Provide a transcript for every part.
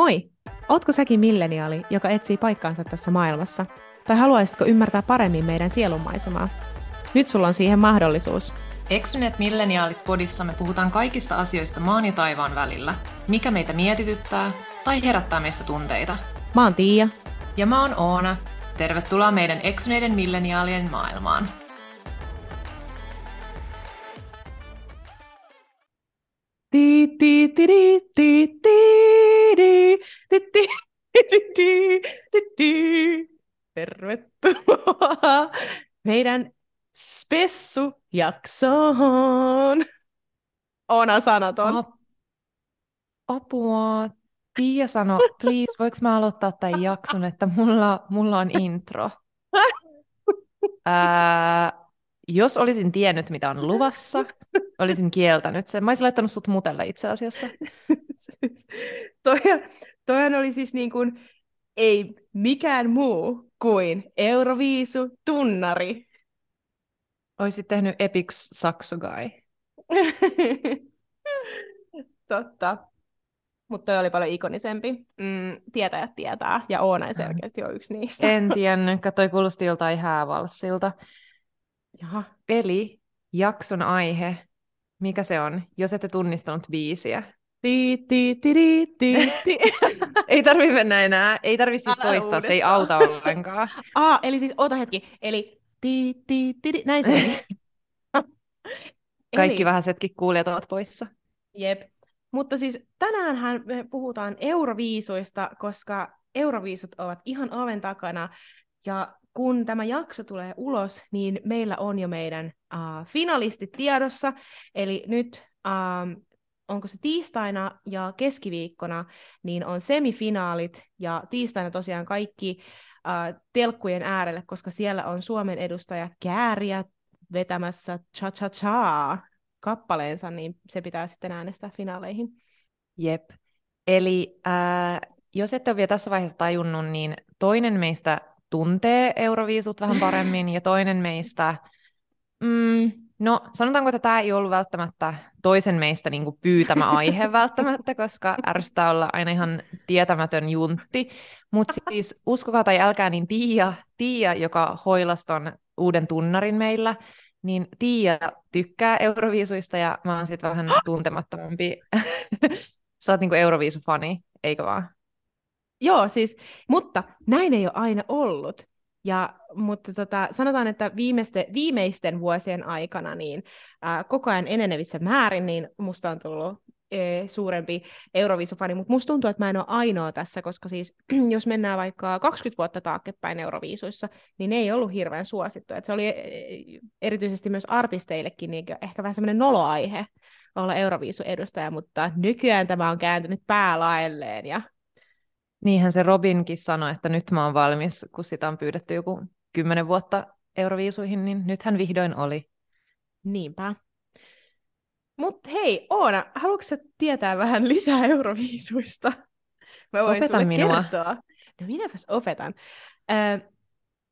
Moi! Ootko säkin milleniaali, joka etsii paikkaansa tässä maailmassa? Tai haluaisitko ymmärtää paremmin meidän sielunmaisemaa? Nyt sulla on siihen mahdollisuus. Eksyneet milleniaalit podissa me puhutaan kaikista asioista maan ja taivaan välillä. Mikä meitä mietityttää tai herättää meistä tunteita. Mä oon Tiia. Ja mä oon Oona. Tervetuloa meidän eksyneiden milleniaalien maailmaan. Tervetuloa meidän spessujaksoon. Oona sanaton. Ap- apua. Tiia sano, please, voiko mä aloittaa tämän jakson, että mulla, mulla on intro. Ää, jos olisin tiennyt, mitä on luvassa, olisin kieltänyt sen. Mä olisin laittanut sut mutelle itse asiassa. Siis, toi, toihan oli siis niin kuin, ei mikään muu kuin Euroviisu tunnari. Oisit tehnyt Epic Saxo Guy. Totta. Mutta toi oli paljon ikonisempi. Mm, tietäjät tietää, ja Oona ei selkeästi ole yksi niistä. En tiennyt, katsoi kuulosti joltain häävalssilta. Jaha. Eli jakson aihe, mikä se on, jos ette tunnistanut biisiä? Ti, ti, ti, ti, ti, ti. ei tarvi mennä enää, ei tarvi siis Älä toistaa, se ei uudestaan. auta ollenkaan. Aa, eli siis, oota hetki, eli ti, ti, ti, ti, näin se. Kaikki Eli- vähäisetkin kuulijat ovat poissa. Jep. Mutta siis tänäänhän me puhutaan euroviisuista, koska euroviisut ovat ihan oven takana. Ja kun tämä jakso tulee ulos, niin meillä on jo meidän uh, finalistit tiedossa. Eli nyt, um, onko se tiistaina ja keskiviikkona, niin on semifinaalit. Ja tiistaina tosiaan kaikki uh, telkkujen äärelle, koska siellä on Suomen edustaja Kääriä vetämässä cha-cha-cha kappaleensa, niin se pitää sitten äänestää finaaleihin. Jep. Eli äh, jos ette ole vielä tässä vaiheessa tajunnut, niin toinen meistä tuntee Euroviisut vähän paremmin ja toinen meistä, mm, no sanotaanko, että tämä ei ollut välttämättä toisen meistä niin kuin pyytämä aihe välttämättä, koska ärsyttää olla aina ihan tietämätön juntti. Mutta siis uskokaa tai älkää, niin Tiia, Tiia joka hoilasi ton uuden tunnarin meillä, niin Tiia tykkää Euroviisuista ja mä oon sitten vähän tuntemattomampi. Sä oot niinku Euroviisu-fani, eikö vaan? Joo, siis, mutta näin ei ole aina ollut. Ja, mutta tota, sanotaan, että viimeiste, viimeisten vuosien aikana niin ää, koko ajan enenevissä määrin niin musta on tullut ee, suurempi Euroviisufani, mutta musta tuntuu, että mä en ole ainoa tässä, koska siis jos mennään vaikka 20 vuotta taaksepäin Euroviisuissa, niin ne ei ollut hirveän suosittu. Et se oli ee, erityisesti myös artisteillekin niin ehkä vähän semmoinen noloaihe olla Euroviisu-edustaja, mutta nykyään tämä on kääntynyt päälaelleen ja Niinhän se Robinkin sanoi, että nyt mä oon valmis, kun sitä on pyydetty joku kymmenen vuotta Euroviisuihin, niin nyt hän vihdoin oli. Niinpä. Mutta hei, Oona, haluatko tietää vähän lisää Euroviisuista? Mä voin Opeta sulle minua. kertoa. No minäpäs opetan. Äh,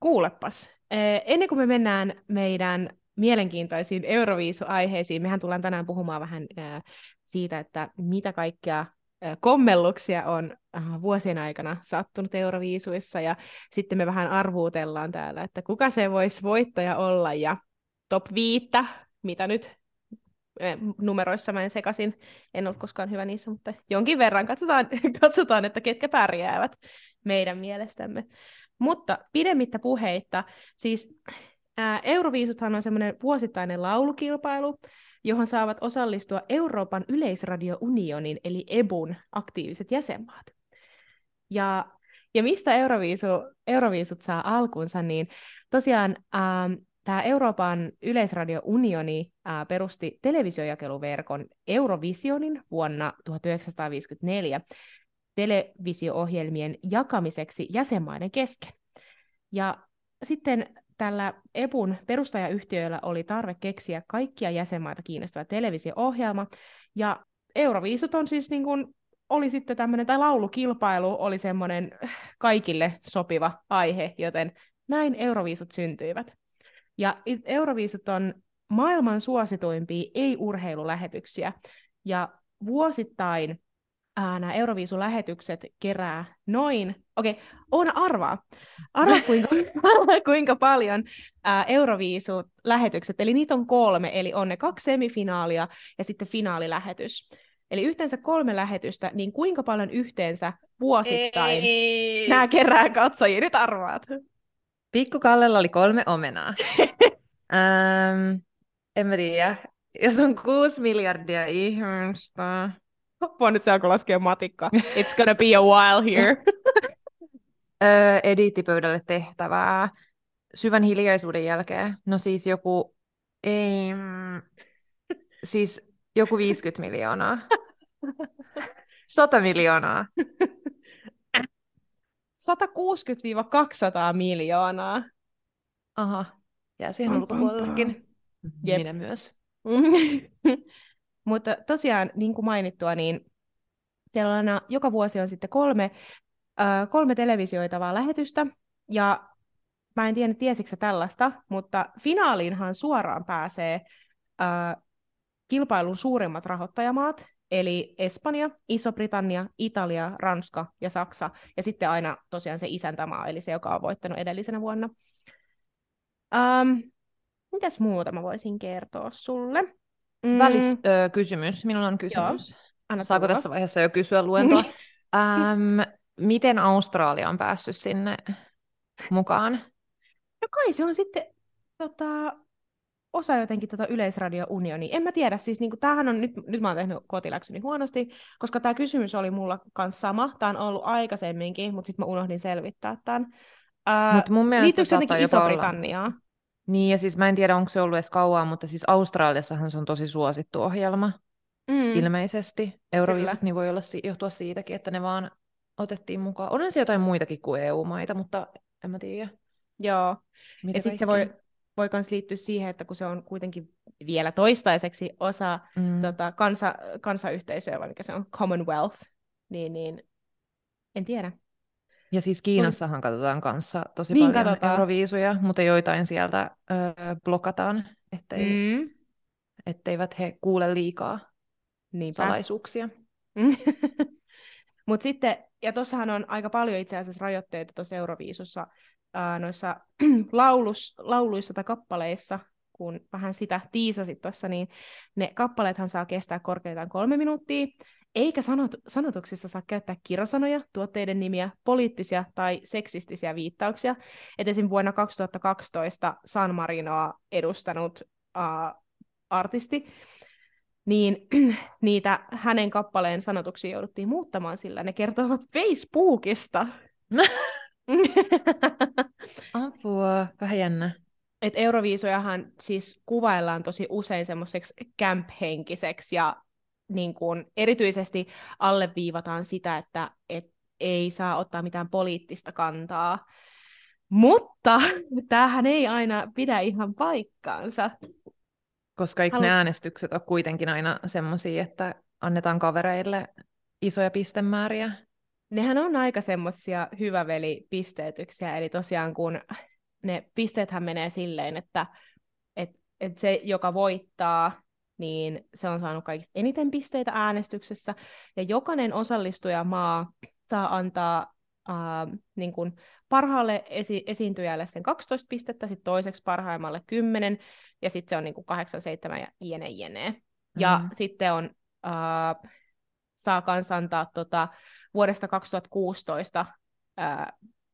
kuulepas, äh, ennen kuin me mennään meidän mielenkiintoisiin Euroviisu-aiheisiin, mehän tullaan tänään puhumaan vähän äh, siitä, että mitä kaikkea kommelluksia on äh, vuosien aikana sattunut Euroviisuissa, ja sitten me vähän arvuutellaan täällä, että kuka se voisi voittaja olla, ja top viittä, mitä nyt numeroissa mä en sekasin, en ollut koskaan hyvä niissä, mutta jonkin verran katsotaan, katsotaan että ketkä pärjäävät meidän mielestämme. Mutta pidemmittä puheitta, siis ää, Euroviisuthan on semmoinen vuosittainen laulukilpailu, johon saavat osallistua Euroopan yleisradiounionin eli EBUn aktiiviset jäsenmaat. Ja, ja mistä Euroviisu, Euroviisut saa alkunsa, niin tosiaan ähm, tämä Euroopan yleisradiounioni ää, perusti televisiojakeluverkon Eurovisionin vuonna 1954 televisio-ohjelmien jakamiseksi jäsenmaiden kesken. Ja sitten tällä EPUn perustajayhtiöllä oli tarve keksiä kaikkia jäsenmaita kiinnostava televisio-ohjelma, ja Euroviisut on siis niin kuin, oli sitten tämmöinen, tai laulukilpailu oli semmoinen kaikille sopiva aihe, joten näin Euroviisut syntyivät. Ja Euroviisut on maailman suosituimpia ei-urheilulähetyksiä, ja vuosittain ää, nämä Euroviisulähetykset kerää noin, okei, okay, Oona arvaa, arvaa kuinka, kuinka paljon ää, Euroviisulähetykset, eli niitä on kolme, eli on ne kaksi semifinaalia ja sitten finaalilähetys. Eli yhteensä kolme lähetystä, niin kuinka paljon yhteensä vuosittain Ei. nämä kerää katsojia? Nyt arvaat. Pikku Kallella oli kolme omenaa. ähm, en mä tiedä. Jos on kuusi miljardia ihmistä. Voin nyt se alkoi laskea matikka. It's gonna be a while here. öö, ediittipöydälle tehtävää. Syvän hiljaisuuden jälkeen. No siis joku... Ei, siis joku 50 miljoonaa. 100 miljoonaa. 160-200 miljoonaa. Aha, jää siihen ulkopuolellekin. Minä myös. Mutta tosiaan, niin kuin mainittua, niin siellä on aina, joka vuosi on sitten kolme, äh, kolme televisioitavaa lähetystä, ja mä en tiedä, tiesitkö tällaista, mutta finaaliinhan suoraan pääsee äh, kilpailun suurimmat rahoittajamaat, eli Espanja, Iso-Britannia, Italia, Ranska ja Saksa, ja sitten aina tosiaan se isäntämaa, eli se, joka on voittanut edellisenä vuonna. Um, mitäs muuta mä voisin kertoa sulle? Mm. Väliskysymys. Minulla on kysymys. Anna Saako tulla. tässä vaiheessa jo kysyä luentoa? um, miten Australia on päässyt sinne mukaan? No kai se on sitten tota, osa jotenkin tota Yleisradio-unionia. En mä tiedä, siis niin tämähän on, nyt, nyt mä oon tehnyt kotiläksyni huonosti, koska tämä kysymys oli mulla kanssa sama. Tämä on ollut aikaisemminkin, mutta sitten mä unohdin selvittää tämän. Mut mun mielestä liittyykö se jotenkin Iso-Britanniaan? Niin, ja siis mä en tiedä, onko se ollut edes kauan, mutta siis Australiassahan se on tosi suosittu ohjelma, mm. ilmeisesti. Euroviisut niin voi olla si- johtua siitäkin, että ne vaan otettiin mukaan. Onhan se jotain muitakin kuin EU-maita, mutta en mä tiedä. Joo, Mitä ja sitten se voi, voi myös liittyä siihen, että kun se on kuitenkin vielä toistaiseksi osa mm. tota, kansa, kansayhteisöä, vai mikä se on, Commonwealth, niin, niin en tiedä. Ja siis Kiinassahan katsotaan kanssa tosi niin paljon katsotaan. euroviisuja, mutta joitain sieltä öö, blokataan, ettei, mm. etteivät he kuule liikaa Niinpä. salaisuuksia. mutta sitten, ja tuossahan on aika paljon itse asiassa rajoitteita tuossa Euroviisussa, ää, noissa laulus, lauluissa tai kappaleissa, kun vähän sitä tiisasit tuossa, niin ne kappaleethan saa kestää korkeintaan kolme minuuttia, eikä sanot, sanotuksissa saa käyttää kirosanoja, tuotteiden nimiä, poliittisia tai seksistisiä viittauksia. Et esim. vuonna 2012 San Marinoa edustanut uh, artisti, niin niitä hänen kappaleen sanotuksia jouduttiin muuttamaan, sillä ne kertovat Facebookista. Apua, vähän jännä. Et Euroviisojahan siis kuvaillaan tosi usein semmoiseksi camp-henkiseksi ja niin kuin erityisesti alleviivataan sitä, että et ei saa ottaa mitään poliittista kantaa. Mutta tämähän ei aina pidä ihan paikkaansa. Koska eikö Halu... ne äänestykset ole kuitenkin aina semmoisia, että annetaan kavereille isoja pistemääriä? Nehän on aika semmoisia hyväveli-pisteytyksiä, eli tosiaan kun ne pisteethän menee silleen, että et, et se, joka voittaa, niin se on saanut kaikista eniten pisteitä äänestyksessä, ja jokainen osallistujamaa saa antaa äh, niin kuin parhaalle esi- esiintyjälle sen 12 pistettä, sitten toiseksi parhaimmalle 10, ja sitten se on niin kuin 8, 7 ja jene jene. Mm-hmm. Ja sitten on, äh, saa kanssa antaa tota, vuodesta 2016 äh,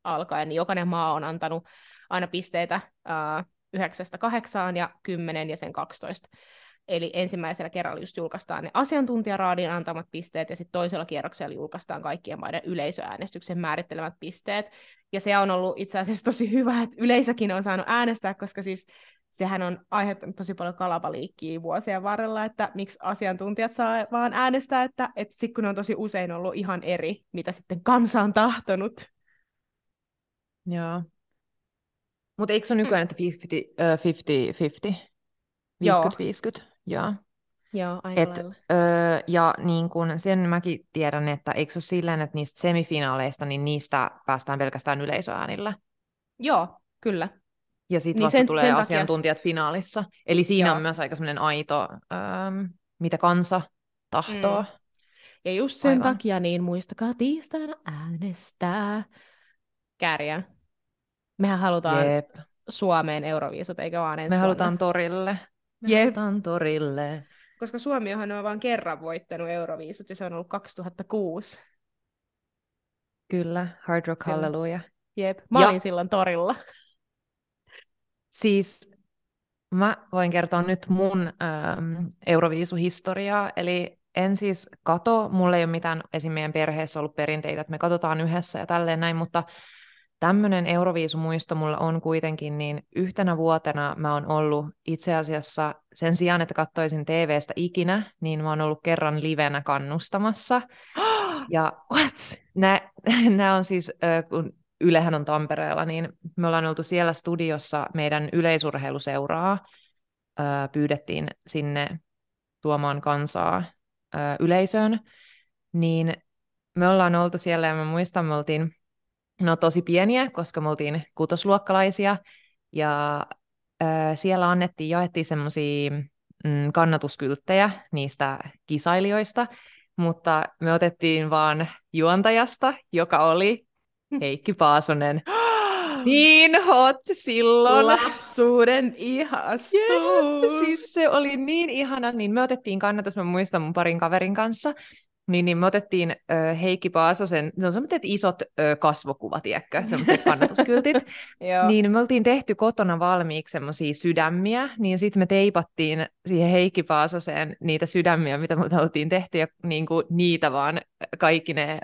alkaen, niin jokainen maa on antanut aina pisteitä äh, 9, 8 ja 10 ja sen 12 Eli ensimmäisellä kerralla just julkaistaan ne asiantuntijaraadin antamat pisteet, ja sitten toisella kierroksella julkaistaan kaikkien maiden yleisöäänestyksen määrittelemät pisteet. Ja se on ollut itse asiassa tosi hyvä, että yleisökin on saanut äänestää, koska siis sehän on aiheuttanut tosi paljon kalapaliikkiä vuosien varrella, että miksi asiantuntijat saa vaan äänestää, että, että sitten kun on tosi usein ollut ihan eri, mitä sitten kansa on tahtonut. Joo. Mutta eikö se ole nykyään, että 50-50? 50-50? Joo. Joo, aika Et, öö, ja niin kun sen mäkin tiedän, että eikö se ole silleen, että niistä semifinaaleista, niin niistä päästään pelkästään yleisöäänillä? Joo, kyllä. Ja sitten niin vasta sen, tulee sen asiantuntijat takia... finaalissa. Eli siinä Joo. on myös aika semmoinen aito, öö, mitä kansa tahtoo. Mm. Ja just sen Aivan. takia niin muistakaa tiistaina äänestää. Kärjä. Mehän halutaan Jep. Suomeen Euroviisut, eikä vaan ensi Me vuonna. halutaan torille. Jep. torille. Koska Suomi on vain kerran voittanut Euroviisut, ja se on ollut 2006. Kyllä, Hard Rock. Hallelujah. Jep, mä Ja- olin silloin torilla. Siis mä voin kertoa nyt mun ähm, Euroviisuhistoriaa, eli en siis kato, mulla ei ole mitään esim. meidän perheessä ollut perinteitä, että me katsotaan yhdessä ja tälleen näin, mutta tämmöinen Euroviisumuisto mulla on kuitenkin, niin yhtenä vuotena mä oon ollut itse asiassa sen sijaan, että katsoisin TVstä ikinä, niin mä oon ollut kerran livenä kannustamassa. Ja What? Nämä on siis, kun Ylehän on Tampereella, niin me ollaan oltu siellä studiossa meidän yleisurheiluseuraa. Pyydettiin sinne tuomaan kansaa yleisöön. Niin me ollaan oltu siellä ja mä muistan, me oltiin no, tosi pieniä, koska me oltiin kutosluokkalaisia. Ja ö, siellä annettiin, jaettiin semmoisia mm, kannatuskylttejä niistä kisailijoista, mutta me otettiin vaan juontajasta, joka oli Heikki Paasonen. Niin hot silloin. Lapsuuden ihastus. Jep, siis se oli niin ihana, niin me otettiin kannatus, mä muistan mun parin kaverin kanssa, niin, niin me otettiin ö, Heikki Paasosen, se on semmoiset isot ö, kasvokuvat, tiedätkö, semmoiset kannatuskyltit, niin me oltiin tehty kotona valmiiksi semmoisia sydämiä, niin sitten me teipattiin siihen Heikki Paasoseen niitä sydämiä, mitä me oltiin tehty, ja niin kuin niitä vaan kaikki ne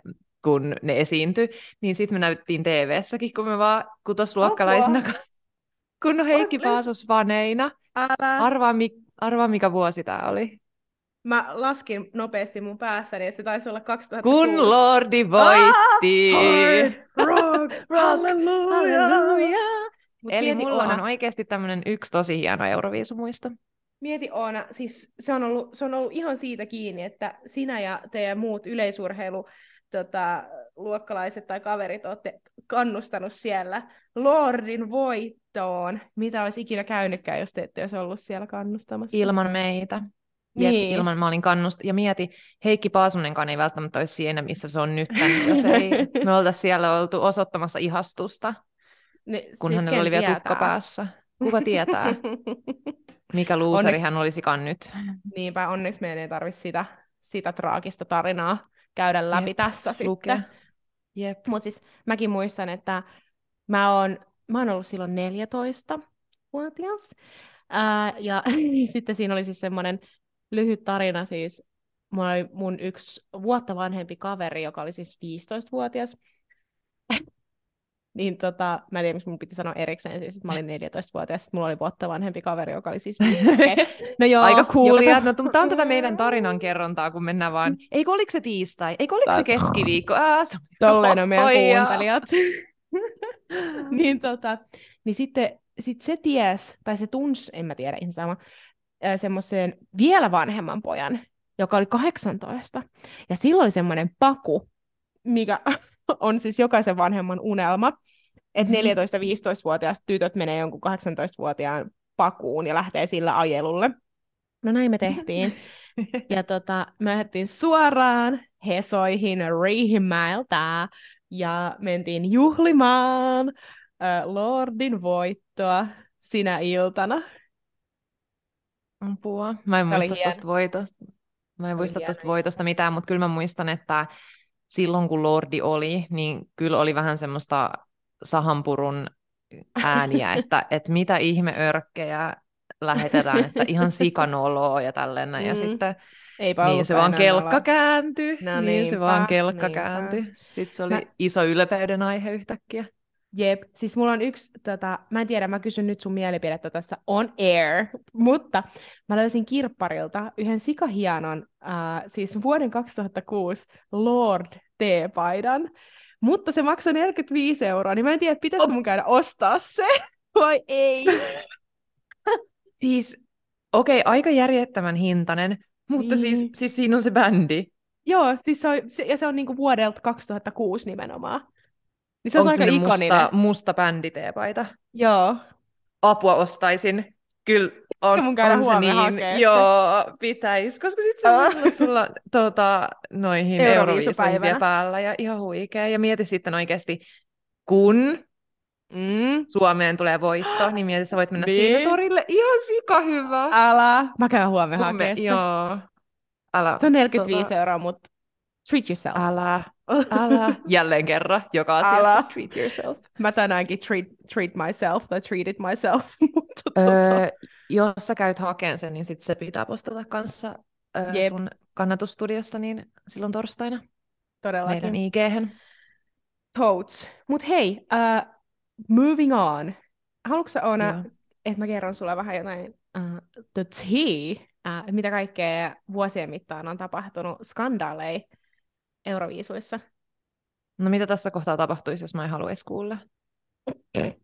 kun ne esiintyi, niin sitten me näyttiin TV-säkin, kun me vaan kutosluokkalaisina, kun Heikki Paasos vaneina. Älä. Arvaa, mi- arvaa, mikä vuosi tämä oli. Mä laskin nopeasti mun päässäni, ja se taisi olla 2006. Kun Lordi voitti! Hard rock, halleluja. Halleluja! Eli mulla Oona, on oikeasti tämmöinen yksi tosi hieno Euroviisumuisto. Mieti Oona, siis se on, ollut, se on ollut ihan siitä kiinni, että sinä ja teidän muut yleisurheilu tota, luokkalaiset tai kaverit olette kannustanut siellä Lordin voittoon. Mitä olisi ikinä käynytkään, jos te ette olisi ollut siellä kannustamassa? Ilman meitä. Niin. ilman mä olin kannust... Ja mieti, Heikki Paasunenkaan ei välttämättä olisi siinä, missä se on nyt, jos ei me oltaisi siellä oltu osoittamassa ihastusta, Ne, kun siis hänellä oli vielä tietää? tukka päässä. Kuka tietää, mikä luuseri Onneksi- hän olisikaan nyt. Niinpä, onneksi meidän ei tarvitse sitä, sitä traagista tarinaa käydä läpi Jep, tässä Lukea. sitten. Jep. Mutta siis mäkin muistan, että mä oon, mä oon ollut silloin 14-vuotias. Ää, ja sitten siinä oli siis semmoinen lyhyt tarina siis. Mulla oli mun yksi vuotta vanhempi kaveri, joka oli siis 15-vuotias. niin tota, mä en tiedä, miksi mun piti sanoa erikseen, siis että mä olin 14-vuotias, sitten mulla oli vuotta vanhempi kaveri, joka oli siis 15. Okay. No joo, Aika coolia. joka- No, tämä on tätä meidän tarinan kerrontaa, kun mennään vaan, eikö oliko se tiistai, eikö oliko se keskiviikko? Ää, se- Tolleen on meidän kuuntelijat. niin, tota, niin sitten sit se ties, tai se tunsi, en mä tiedä ihan sama, semmoisen vielä vanhemman pojan, joka oli 18. Ja silloin oli semmoinen paku, mikä on siis jokaisen vanhemman unelma, että Mhm. 14-15-vuotiaat tytöt menee jonkun 18-vuotiaan pakuun ja lähtee sillä ajelulle. No näin me tehtiin. Ja tota, me lähdettiin suoraan Hesoihin Riihimäeltä ja mentiin juhlimaan äh, Lordin voittoa sinä iltana. Apua. Mä en muista tuosta voitosta. Mä en muista tuosta voitosta mitään, mutta kyllä mä muistan, että silloin kun Lordi oli, niin kyllä oli vähän semmoista sahanpurun ääniä, että, että mitä ihmeörkkejä lähetetään, että ihan sikanoloa ja tälleen näin. Ja Mm. sitten Eipä niin se vaan kelkka noloa. kääntyi. No niin se vaan niinpä, kelkka niinpä. kääntyi. Sitten se oli Mä- iso ylpeyden aihe yhtäkkiä. Jep, siis mulla on yksi, tota, mä en tiedä, mä kysyn nyt sun mielipidettä tässä on air, mutta mä löysin kirpparilta yhden sikahienon, äh, siis vuoden 2006 Lord T-paidan, mutta se maksoi 45 euroa, niin mä en tiedä, pitäisikö mun käydä ostaa se vai ei. Siis, okei, okay, aika järjettömän hintainen, mutta siis, Niin. siis siinä on se bändi. Joo, siis se on, se, ja se on niinku vuodelta 2006 nimenomaan. Niin se on aika ikoninen. musta, musta bänditeepaita? Joo. Apua ostaisin. Kyllä on, mun käydä on se niin. Joo, pitäis, koska sit se on sulla, sulla tota, noihin Euroviisupäivänä. Euroviisuihin päällä ja ihan huikea. Ja mieti sitten oikeasti, kun Mm. Suomeen tulee voitto, niin mieti, sä voit mennä Niin. siinä torille. Ihan sika hyvä. Älä. Mä käyn huomenna se. Joo. Älä, Se on 45 tota, euroa, mutta treat yourself. Älä, älä. Jälleen kerran, joka Älä. asiasta treat yourself. Mä tänäänkin treat, treat myself tai treated myself. mutta tota, Öö, jos sä käyt hakemaan sen, niin sit se pitää postata kanssa öö, Jep. sun kannatusstudiosta niin silloin torstaina todellakin. meidän IG-hän. Totes. Mut hei, uh, moving on. Haluatko sä Oona, että mä kerron sulle vähän jotain uh, the tea, uh, mitä kaikkea vuosien mittaan on tapahtunut skandaaleja Euroviisuissa? No mitä tässä kohtaa tapahtuisi, jos mä en haluaisi kuulla?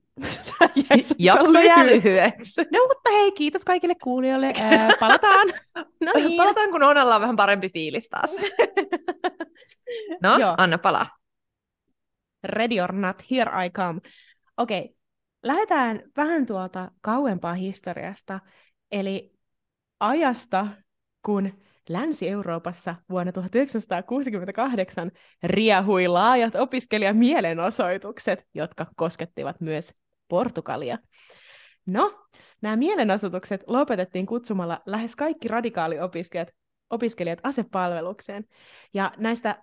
Jakso jää lyhyeksi. No mutta hei, kiitos kaikille kuulijoille. Ää, palataan. No niin. Palataan, kun Onalla on vähän parempi fiilis taas. No, Joo. anna palaa. Ready or not, here I come. Okei, okay. lähdetään vähän tuolta kauempaa historiasta, eli ajasta, kun Länsi-Euroopassa vuonna 1968 riehui laajat opiskelijamielenosoitukset, jotka koskettivat myös Portugalia. No, nämä mielenosoitukset lopetettiin kutsumalla lähes kaikki radikaaliopiskelijat opiskelijat asepalvelukseen. Ja näistä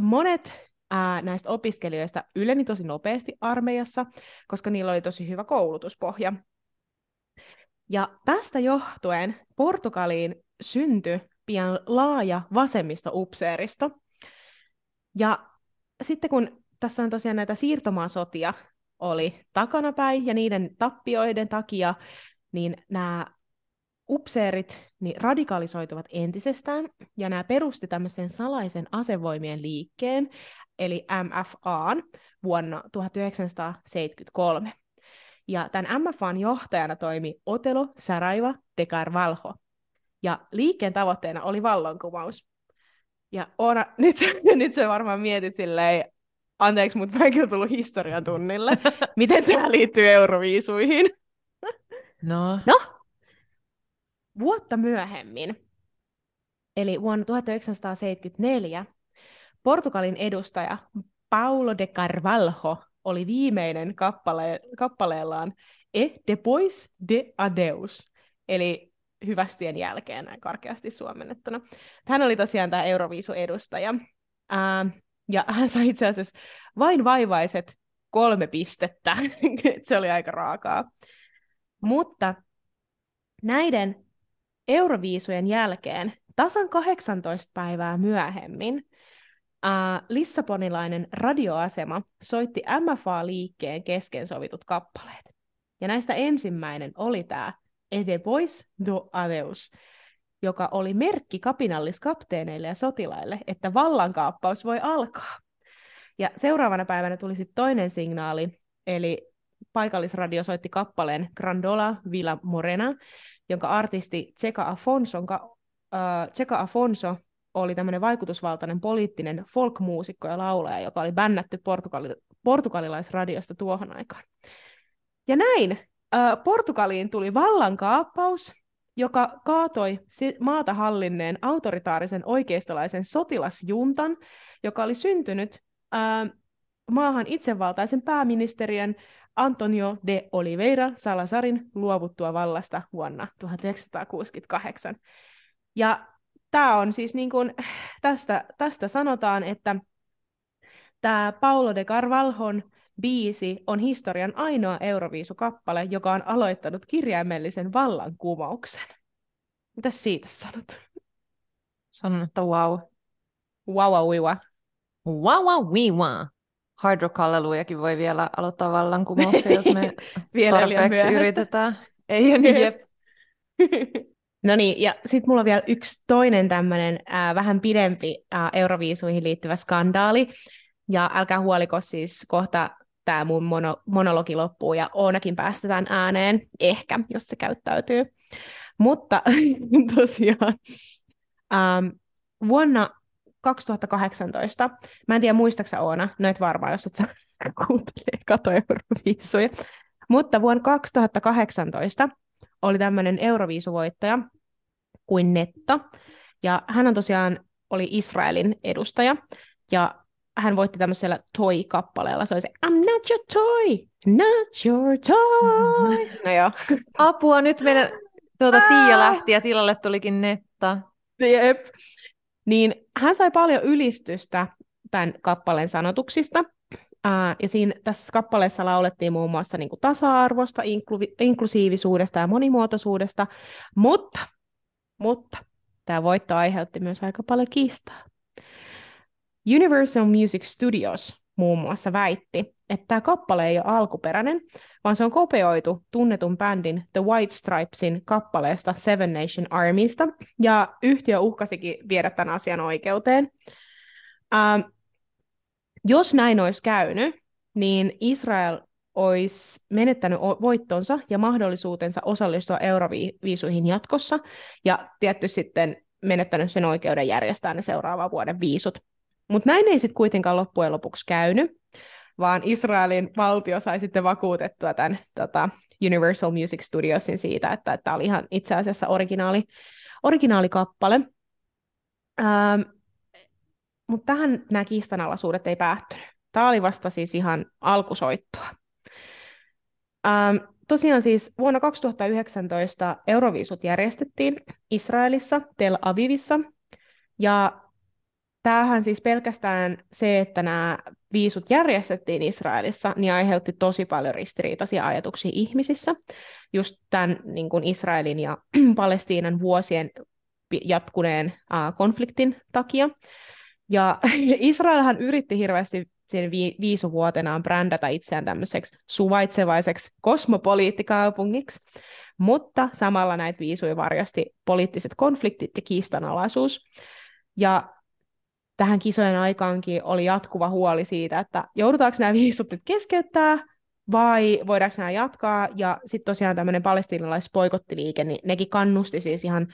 monet ää, näistä opiskelijoista yleni tosi nopeasti armeijassa, koska niillä oli tosi hyvä koulutuspohja. Ja tästä johtuen Portugaliin syntyi pian laaja vasemmisto-upseeristo. Ja sitten kun tässä on tosiaan näitä siirtomaasotia oli takanapäin ja niiden tappioiden takia, niin nämä upseerit niin radikalisoituvat entisestään, ja nämä perusti tämmöisen salaisen asevoimien liikkeen, eli MFAn, vuonna 1973. Ja tämän MFAn johtajana toimi Otelo Saraiva de Carvalho. Ja liikkeen tavoitteena oli vallankumous. Ja Oona, nyt, nyt sä varmaan mietit silleen, anteeksi, mutta mä en kyllä tullut historian tunnille. Miten tämä liittyy euroviisuihin? No, No, vuotta myöhemmin, eli vuonna 1974, Portugalin edustaja Paulo de Carvalho oli viimeinen kappale, kappaleellaan E depois de adeus, eli hyvästien jälkeen näin karkeasti suomennettuna. Hän oli tosiaan tämä Euroviisu-edustaja, Ää, ja hän sai itse asiassa vain vaivaiset kolme pistettä, se oli aika raakaa. Mutta näiden Euroviisujen jälkeen tasan 18 päivää myöhemmin ää, Lissabonilainen radioasema soitti MFA-liikkeen kesken sovitut kappaleet. Ja näistä ensimmäinen oli tämä Ete pois do adeus, joka oli merkki kapinalliskapteeneille ja sotilaille, että vallankaappaus voi alkaa. Ja seuraavana päivänä tuli sitten toinen signaali, eli paikallisradio soitti kappaleen Grandola Villa Morena, jonka artisti Cheka Afonso, uh, Cheka Afonso oli tämmöinen vaikutusvaltainen poliittinen folkmuusikko ja laulaja, joka oli bännätty portugali, portugalilaisradiosta tuohon aikaan. Ja näin Portugaliin tuli vallankaappaus, joka kaatoi maata hallinneen autoritaarisen oikeistolaisen sotilasjuntan, joka oli syntynyt maahan itsevaltaisen pääministeriön Antonio de Oliveira Salazarin luovuttua vallasta vuonna 1968. Ja tämä on siis niin kuin, tästä, tästä sanotaan, että tämä Paulo de Carvalhon biisi on historian ainoa Euroviisukappale, joka on aloittanut kirjaimellisen vallankumouksen. Mitäs siitä sanot? sanon, että wow. Wow, wow, wow. Wow, wow. Hard rock voi vielä aloittaa vallankumouksen, jos me Vielä tarpeeksi yritetään. Ei, niin jep. No niin, ja sitten mulla on vielä yksi toinen tämmöinen äh, vähän pidempi äh, Euroviisuihin liittyvä skandaali. Ja älkää huoliko siis kohta tämä mun mono, monologi loppuu ja Oonakin päästetään ääneen, ehkä, jos se käyttäytyy. Mutta tosiaan ähm, vuonna 2018, mä en tiedä muistaaksä Oona, no et varmaan, jos et sä kuuntele kato Euroviisuja, mutta vuonna 2018 oli tämmöinen Euroviisuvoittaja kuin Netta, ja hän on tosiaan oli Israelin edustaja, ja hän voitti tämmöisellä Toy-kappaleella. Se oli se I'm not your toy, not your toy. No joo. Apua, nyt meidän tuota, Tiia lähti ja tilalle tulikin Netta. Jep. Niin hän sai paljon ylistystä tämän kappaleen sanotuksista. Uh, ja siinä tässä kappaleessa laulettiin muun muassa niin kuin tasa-arvosta, inklu- inklusiivisuudesta ja monimuotoisuudesta, mutta, mutta tämä voitto aiheutti myös aika paljon kiistaa. Universal Music Studios muun muassa väitti, että tämä kappale ei ole alkuperäinen, vaan se on kopioitu tunnetun bändin The White Stripesin kappaleesta Seven Nation Armysta, ja yhtiö uhkasikin viedä tämän asian oikeuteen. Ähm, jos näin olisi käynyt, niin Israel olisi menettänyt voittonsa ja mahdollisuutensa osallistua euroviisuihin jatkossa, ja tietty sitten menettänyt sen oikeuden järjestää ne seuraavan vuoden viisut. Mutta näin ei sitten kuitenkaan loppujen lopuksi käynyt, vaan Israelin valtio sai sitten vakuutettua tämän tota, Universal Music Studiosin siitä, että tämä oli ihan itse asiassa originaali, originaalikappale. Ähm, mutta tähän nämä kiistanalaisuudet ei päättynyt. Tämä oli vasta siis ihan alkusoittoa. Ähm, tosiaan siis vuonna 2019 Euroviisut järjestettiin Israelissa, Tel Avivissa, ja tämähän siis pelkästään se, että nämä viisut järjestettiin Israelissa, niin aiheutti tosi paljon ristiriitaisia ajatuksia ihmisissä, just tämän niin kuin Israelin ja Palestiinan vuosien jatkuneen uh, konfliktin takia. Ja Israelhan yritti hirveästi sen vi- viisuvuotenaan brändätä itseään tämmöiseksi suvaitsevaiseksi kosmopoliittikaupungiksi, mutta samalla näitä viisuja varjosti poliittiset konfliktit ja kiistanalaisuus. Ja tähän kisojen aikaankin oli jatkuva huoli siitä, että joudutaanko nämä viisut keskeyttää vai voidaanko nämä jatkaa. Ja sitten tosiaan tämmöinen palestiinalais-poikottiliike, niin nekin kannusti siis ihan,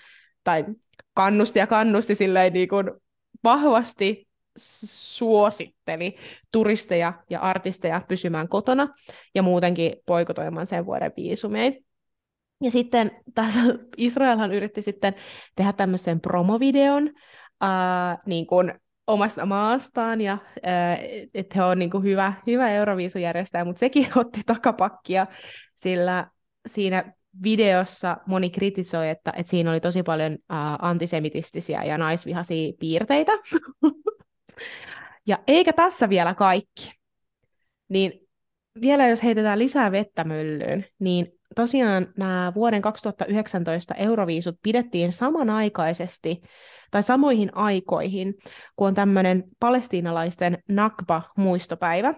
tai kannusti ja kannusti silleen niin kuin vahvasti suositteli turisteja ja artisteja pysymään kotona ja muutenkin poikotoimaan sen vuoden viisumeita. Ja sitten tässä Israelhan yritti sitten tehdä tämmöisen promovideon, äh, niin kuin omasta maastaan ja että he on niin kuin hyvä, hyvä Euroviisujärjestäjä, mutta sekin otti takapakkia, sillä siinä videossa moni kritisoi, että, että siinä oli tosi paljon äh, antisemitistisiä ja naisvihaisia piirteitä. ja eikä tässä vielä kaikki. Niin vielä jos heitetään lisää vettä myllyyn, niin tosiaan nämä vuoden 2019 Euroviisut pidettiin samanaikaisesti tai samoihin aikoihin, kun on tämmöinen palestiinalaisten Nakba-muistopäivä.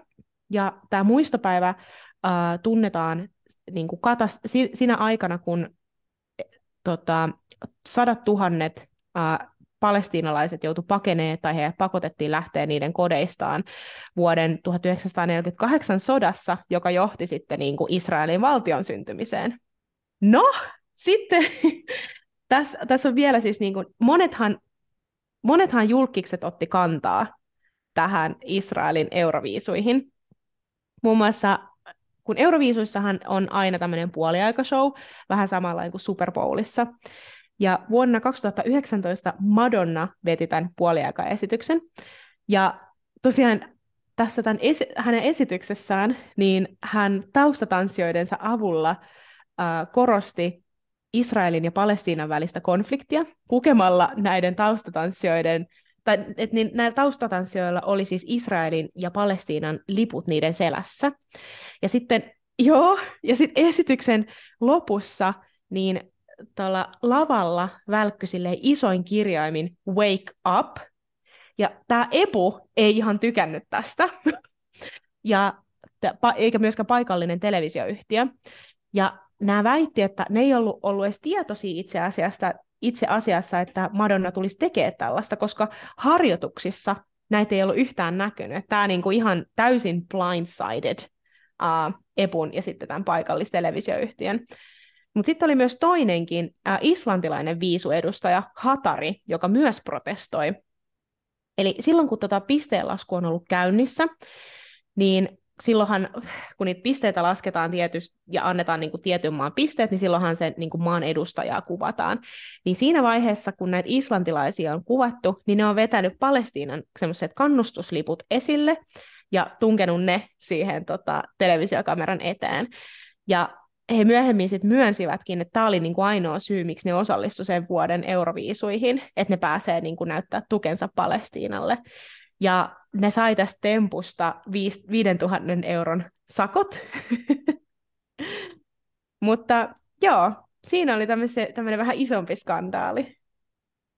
Ja tämä muistopäivä äh, tunnetaan niin kuin katas- si- siinä aikana, kun tota, sadat tuhannet äh, palestiinalaiset joutu pakenee tai he pakotettiin lähteä niiden kodeistaan vuoden 1948 sodassa, joka johti sitten niin kuin Israelin valtion syntymiseen. No, sitten tässä, tässä on vielä siis, niin kuin, monethan, monethan julkikset otti kantaa tähän Israelin euroviisuihin. Muun muassa kun Euroviisuissahan on aina tämmöinen puoliaikashow, vähän samalla kuin Super Bowlissa. Ja vuonna 2019 Madonna veti tämän puoliaikaesityksen. Ja tosiaan tässä tämän esi- hänen esityksessään, niin hän taustatanssijoidensa avulla äh, korosti Israelin ja Palestiinan välistä konfliktia pukemalla näiden taustatanssijoiden tai että niin, näillä taustatanssijoilla oli siis Israelin ja Palestiinan liput niiden selässä. Ja sitten, joo, ja sitten esityksen lopussa, niin tuolla lavalla välkkyi isoin kirjaimin Wake Up, ja tämä Epu ei ihan tykännyt tästä, ja, eikä myöskään paikallinen televisioyhtiö. Ja nämä väitti, että ne ei ollut ollut edes tietoisia itse asiassa, itse asiassa, että Madonna tulisi tekemään tällaista, koska harjoituksissa näitä ei ollut yhtään näkynyt. Tämä kuin ihan täysin blindsided uh, Epun ja sitten tämän paikallistelevisioyhtiön. Mutta sitten oli myös toinenkin uh, islantilainen viisuedustaja Hatari, joka myös protestoi. Eli silloin kun tota pisteenlasku on ollut käynnissä, niin silloinhan, kun niitä pisteitä lasketaan tietysti ja annetaan niin kuin tietyn maan pisteet, niin silloinhan se niin kuin maan edustajaa kuvataan. Niin siinä vaiheessa, kun näitä islantilaisia on kuvattu, niin ne on vetänyt Palestiinan semmoiset kannustusliput esille ja tunkenut ne siihen tota, televisiokameran eteen. Ja he myöhemmin sit myönsivätkin, että tämä oli niinku ainoa syy, miksi ne osallistuivat sen vuoden euroviisuihin, että ne pääsee niinku näyttää tukensa Palestiinalle. Ja ne sai tästä tempusta 5000 euron sakot. Mutta joo, siinä oli tämmöinen vähän isompi skandaali.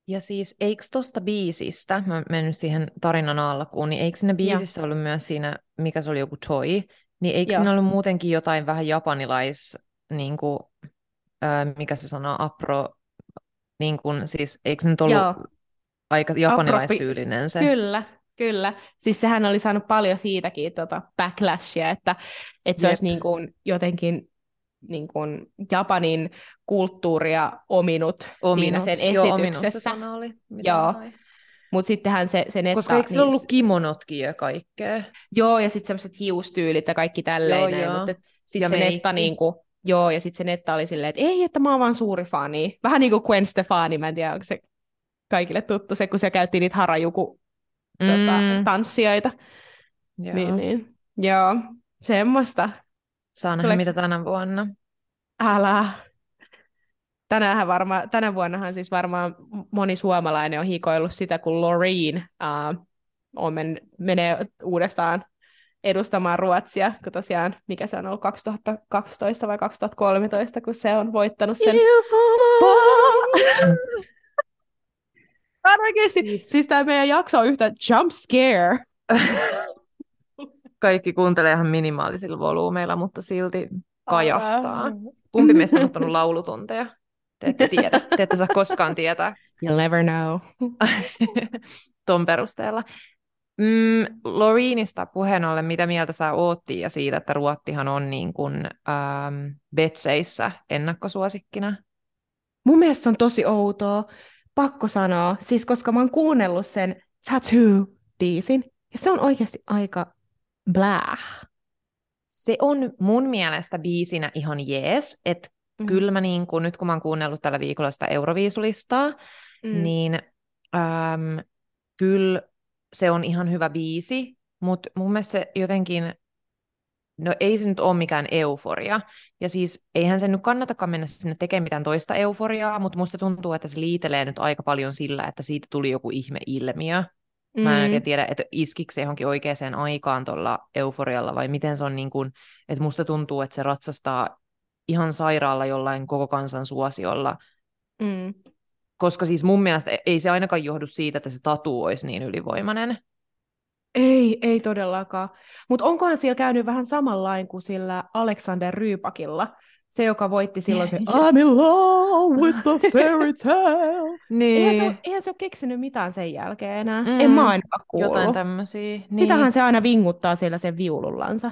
Ja siis eikö tuosta biisistä, mä mennyt siihen tarinan alkuun, niin eikö siinä biisissä ja. ollut myös siinä, mikä se oli joku Toy, niin eikö Joo. siinä ollut muutenkin jotain vähän japanilais, niin kuin, äh, mikä se sanoo, apro, niin kuin, siis eikö se nyt ollut Joo. aika japanilaistyylinen se? Kyllä, Kyllä, siis sehän oli saanut paljon siitäkin tota backlashia, että, että se Jep. olisi niin kuin jotenkin niin kuin Japanin kulttuuria ominut, ominut. siinä sen esityksessä. Joo, sana oli. Joo. Mutta sittenhän se, se netta... Koska eikö se niin... ollut kimonotkin ja kaikkea? Joo, ja sitten semmoiset hiustyylit ja kaikki tälleen. Joo, joo. Mutta sitten se meikki. netta niin kuin, Joo, ja sitten se netta oli silleen, että ei, että mä oon vaan suuri fani. Vähän niin kuin Gwen Stefani, mä en tiedä, onko se kaikille tuttu se, kun se käytti niitä harajuku tota, mm. tota, tanssijoita. Joo. Niin, niin. Joo, semmoista. Saa nähdä, Tuleeko... mitä tänä vuonna. Älä. Tänähän varma, tänä vuonnahan siis varmaan moni suomalainen on hikoillut sitä, kun Loreen uh, on men, menee uudestaan edustamaan Ruotsia, kun tosiaan, mikä se on ollut 2012 vai 2013, kun se on voittanut sen. Tämä on oikeasti, siis, siis tämä meidän jakso on yhtä jump scare. Kaikki kuuntelee ihan minimaalisilla volyymeilla, mutta silti kajahtaa. Kumpi meistä on ottanut laulutunteja? Te ette tiedä. Te ette saa koskaan tietää. You'll never know. Ton perusteella. Mm, Loreenista puheen ollen, mitä mieltä sä ootti ja siitä, että Ruottihan on niin kuin, ähm, Betseissä ennakkosuosikkina? Mun mielestä on tosi outoa, pakko sanoa, siis koska mä oon kuunnellut sen Tattoo-biisin, ja se on oikeasti aika blah. Se on mun mielestä biisinä ihan jees, että mm. kyllä mä niin kun, nyt kun mä oon kuunnellut tällä viikolla sitä Euroviisulistaa, mm. niin äm, kyllä se on ihan hyvä biisi, mutta mun mielestä se jotenkin no ei se nyt ole mikään euforia. Ja siis eihän se nyt kannatakaan mennä sinne tekemään mitään toista euforiaa, mutta musta tuntuu, että se liitelee nyt aika paljon sillä, että siitä tuli joku ihme ilmiö. Mm. Mä en oikein mm. tiedä, että iskikö se johonkin oikeaan aikaan tuolla euforialla vai miten se on niin kuin, että musta tuntuu, että se ratsastaa ihan sairaalla jollain koko kansan suosiolla. Mm. Koska siis mun mielestä ei se ainakaan johdu siitä, että se tatu olisi niin ylivoimainen. Ei, ei todellakaan. Mutta onkohan siellä käynyt vähän samanlain kuin sillä Alexander Ryypakilla, se, joka voitti silloin se I'm in love with the fairy tale. niin. eihän, se ole, eihän se ole keksinyt mitään sen jälkeen enää. Mm, en mä ainakaan kuullut. Jotain tämmöisiä. Niin. Sitähän se aina vinguttaa siellä sen viulullansa.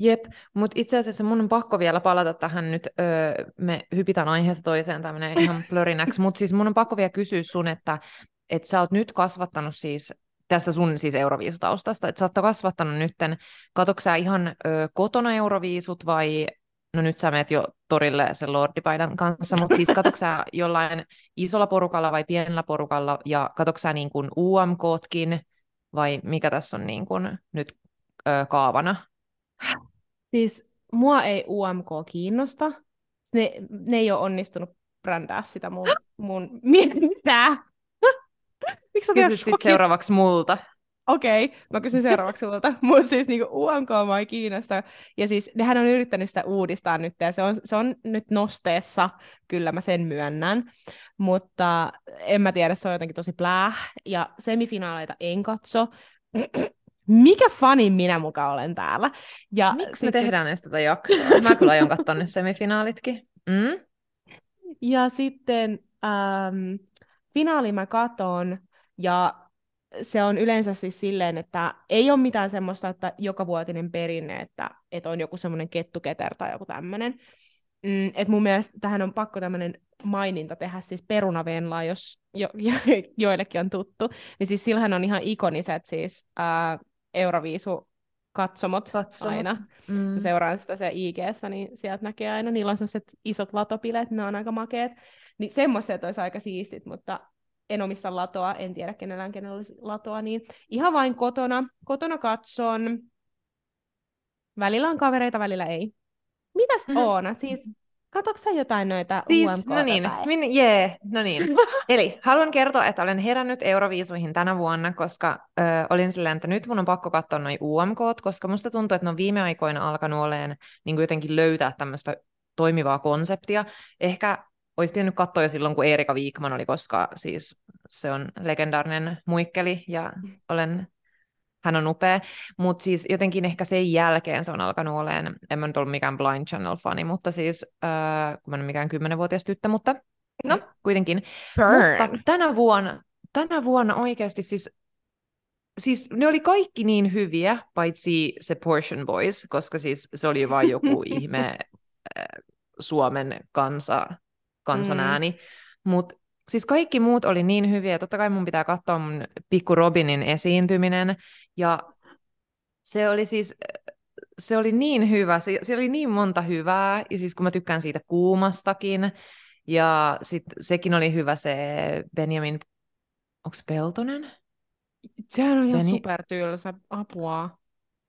Jep, mutta itse asiassa mun on pakko vielä palata tähän nyt, öö, me hypitään aiheesta toiseen tämmöinen ihan plörinäksi, mutta siis mun on pakko vielä kysyä sun, että et sä oot nyt kasvattanut siis tästä sun siis euroviisutaustasta, että sä oot kasvattanut nytten, katoksia ihan ö, kotona euroviisut vai, no nyt sä meet jo torille sen lordipaidan kanssa, mutta siis katoksia jollain isolla porukalla vai pienellä porukalla ja katoksia niin kuin UMKtkin vai mikä tässä on niin kuin nyt ö, kaavana? Siis mua ei UMK kiinnosta. Ne, ne ei ole onnistunut brändää sitä mun, mun mitä? Miksi Kysy sitten seuraavaksi multa. Okei, okay, mä kysyn seuraavaksi sulta. Mutta siis niinku UMK mä ei kiinnosta. Ja siis nehän on yrittänyt sitä uudistaa nyt, ja se on, se on nyt nosteessa, kyllä mä sen myönnän. Mutta en mä tiedä, se on jotenkin tosi plää. Ja semifinaaleita en katso. Mikä fani minä muka olen täällä? Ja Miksi sitten... me tehdään edes tätä jaksoa? Mä kyllä aion katsoa ne semifinaalitkin. Mm? Ja sitten ähm, finaali mä katon, ja se on yleensä siis silleen, että ei ole mitään semmoista, että joka vuotinen perinne, että, että on joku semmoinen kettuketer tai joku tämmöinen. Mm, et mun mielestä tähän on pakko tämmöinen maininta tehdä, siis perunavenlaa, jos jo, jo, joillekin on tuttu, niin siis sillähän on ihan ikoniset siis ää, Euroviisu katsomot, Katsomot. aina. Mm. Seuraan sitä se ig niin sieltä näkee aina. Niillä on sellaiset isot latopileet, ne on aika makeet. Niin semmoiset olisi aika siistit, mutta en omista latoa, en tiedä kenellään kenellä olisi latoa, niin ihan vain kotona, kotona katson. Välillä on kavereita, välillä ei. Mitäs Mhm. Oona, siis katoksa sä jotain noita Siis, UMK no niin, tai- min, jee, no niin. Eli haluan kertoa, että olen herännyt Euroviisuihin tänä vuonna, koska ö, olin silleen, että nyt mun on pakko katsoa noin UMK, koska musta tuntuu, että ne on viime aikoina alkanut oleen niin kuin jotenkin löytää tämmöistä toimivaa konseptia. Ehkä olisi pitänyt katsoa jo silloin, kun Erika Viikman oli, koska siis se on legendaarinen muikkeli ja olen, hän on upea. Mutta siis jotenkin ehkä sen jälkeen se on alkanut olemaan, en mä nyt ollut mikään Blind Channel-fani, mutta siis, äh, kun mä en ole mikään kymmenenvuotias tyttö, mutta no kuitenkin. Burn. Mutta tänä vuonna, tänä vuonna oikeasti siis, siis ne oli kaikki niin hyviä, paitsi se Portion Boys, koska siis se oli vain joku ihme äh, Suomen kansa, kansan Mm. Mutta siis kaikki muut oli niin hyviä, totta kai mun pitää katsoa mun pikku Robinin esiintyminen, ja se oli siis, se oli niin hyvä, se, se oli niin monta hyvää, ja siis kun mä tykkään siitä kuumastakin, ja sit sekin oli hyvä se Benjamin, onko Peltonen? Sehän on ihan Beni- supertylsä apua.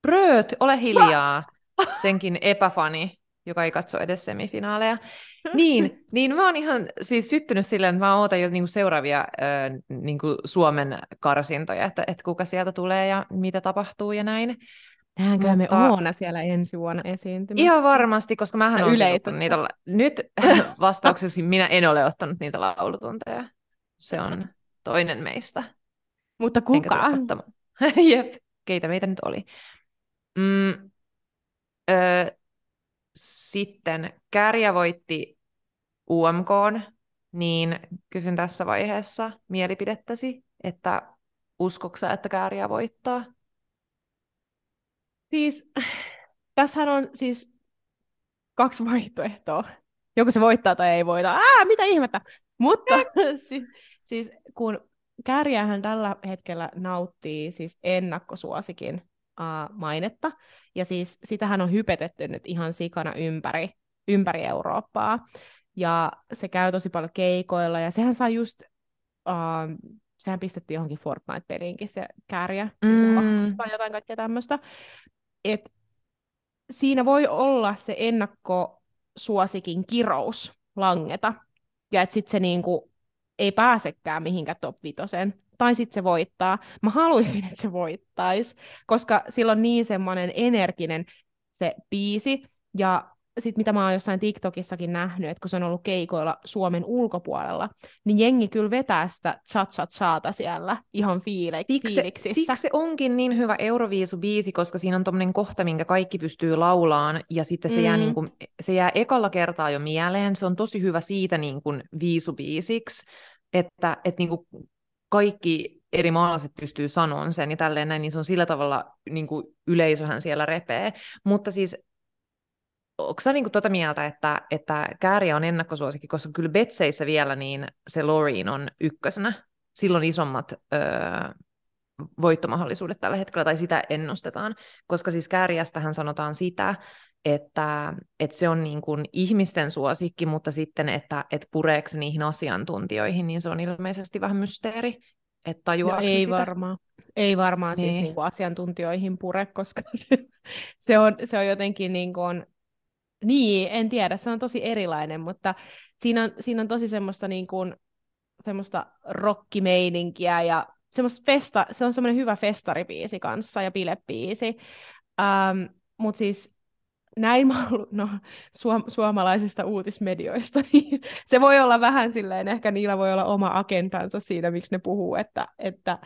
Bröt, ole hiljaa, senkin epäfani, joka ei katso edes semifinaaleja. Niin, niin mä oon ihan siis syttynyt silleen, että mä ootan jo niinku seuraavia ö, niinku Suomen karsintoja, että, että kuka sieltä tulee ja mitä tapahtuu ja näin. Nähdäänkö me Oona siellä ensi vuonna esiintymässä? Ihan varmasti, koska mä olen yleisössä. ottanut niitä, la- nyt vastauksesi minä en ole ottanut niitä laulutunteja. Se on toinen meistä. Mutta kuka? Jep, keitä meitä nyt oli. Mm, ö, sitten Kärjä voitti UMK, niin kysyn tässä vaiheessa mielipidettäsi, että uskoksa, että Kääriä voittaa? Siis, tässähän on siis kaksi vaihtoehtoa. Joko se voittaa tai ei voita. Ää, mitä ihmettä! Mutta si- siis kun Kärjähän tällä hetkellä nauttii siis ennakkosuosikin uh, mainetta, ja siis sitähän on hypetetty nyt ihan sikana ympäri, ympäri Eurooppaa, ja se käy tosi paljon keikoilla, ja sehän sai just, uh, sehän pistettiin johonkin Fortnite-peliinkin se Kärjä, Mm. tai jotain kaikkea tämmöistä, että siinä voi olla se ennakkosuosikin kirous langeta, ja että sitten se niinku ei pääsekään mihinkään top vitoseen, tai sitten se voittaa. Mä haluaisin, että se voittaisi, koska sillä on niin semmoinen energinen se biisi, ja sitten mitä mä oon jossain TikTokissakin nähnyt, että kun se on ollut keikoilla Suomen ulkopuolella, niin jengi kyllä vetää sitä cha-cha-chaata siellä ihan fiile- Siksi, se- fiiliksissä. siksi se onkin niin hyvä Euroviisu-biisi, koska siinä on tommonen kohta, minkä kaikki pystyy laulaan, ja sitten se, jää, Mm. niin kuin, se jää ekalla kertaa jo mieleen. Se on tosi hyvä siitä niin kuin viisubiisiksi, että, että niin kuin kaikki eri maalaiset pystyy sanomaan sen ja tälleen näin, niin se on sillä tavalla, niin kuin yleisöhän siellä repee. Mutta siis onko sä niinku tota mieltä, että, että Kääriä on ennakkosuosikki, koska kyllä Betseissä vielä niin se Loreen on ykkösenä. Silloin isommat öö, voittomahdollisuudet tällä hetkellä, tai sitä ennustetaan, koska siis Kääriästähän sanotaan sitä, että, että se on niin kuin ihmisten suosikki, mutta sitten, että, että pureeko se niihin asiantuntijoihin, niin se on ilmeisesti vähän mysteeri, että No tajuaako se ei sitä. varmaan. Ei varmaan niin. siis Niin. kuin asiantuntijoihin pure, koska se, se, on, se on jotenkin niin kuin, niin, en tiedä, se on tosi erilainen, mutta siinä on, siinä on tosi semmoista, niin kuin, semmoista rockimeininkiä ja semmoista festa, se on semmoinen hyvä festaribiisi kanssa ja bilebiisi. Ähm, mutta siis näin mä ollut, no, suom- suomalaisista uutismedioista, niin se voi olla vähän silleen, ehkä niillä voi olla oma agendansa siinä, miksi ne puhuu, että, että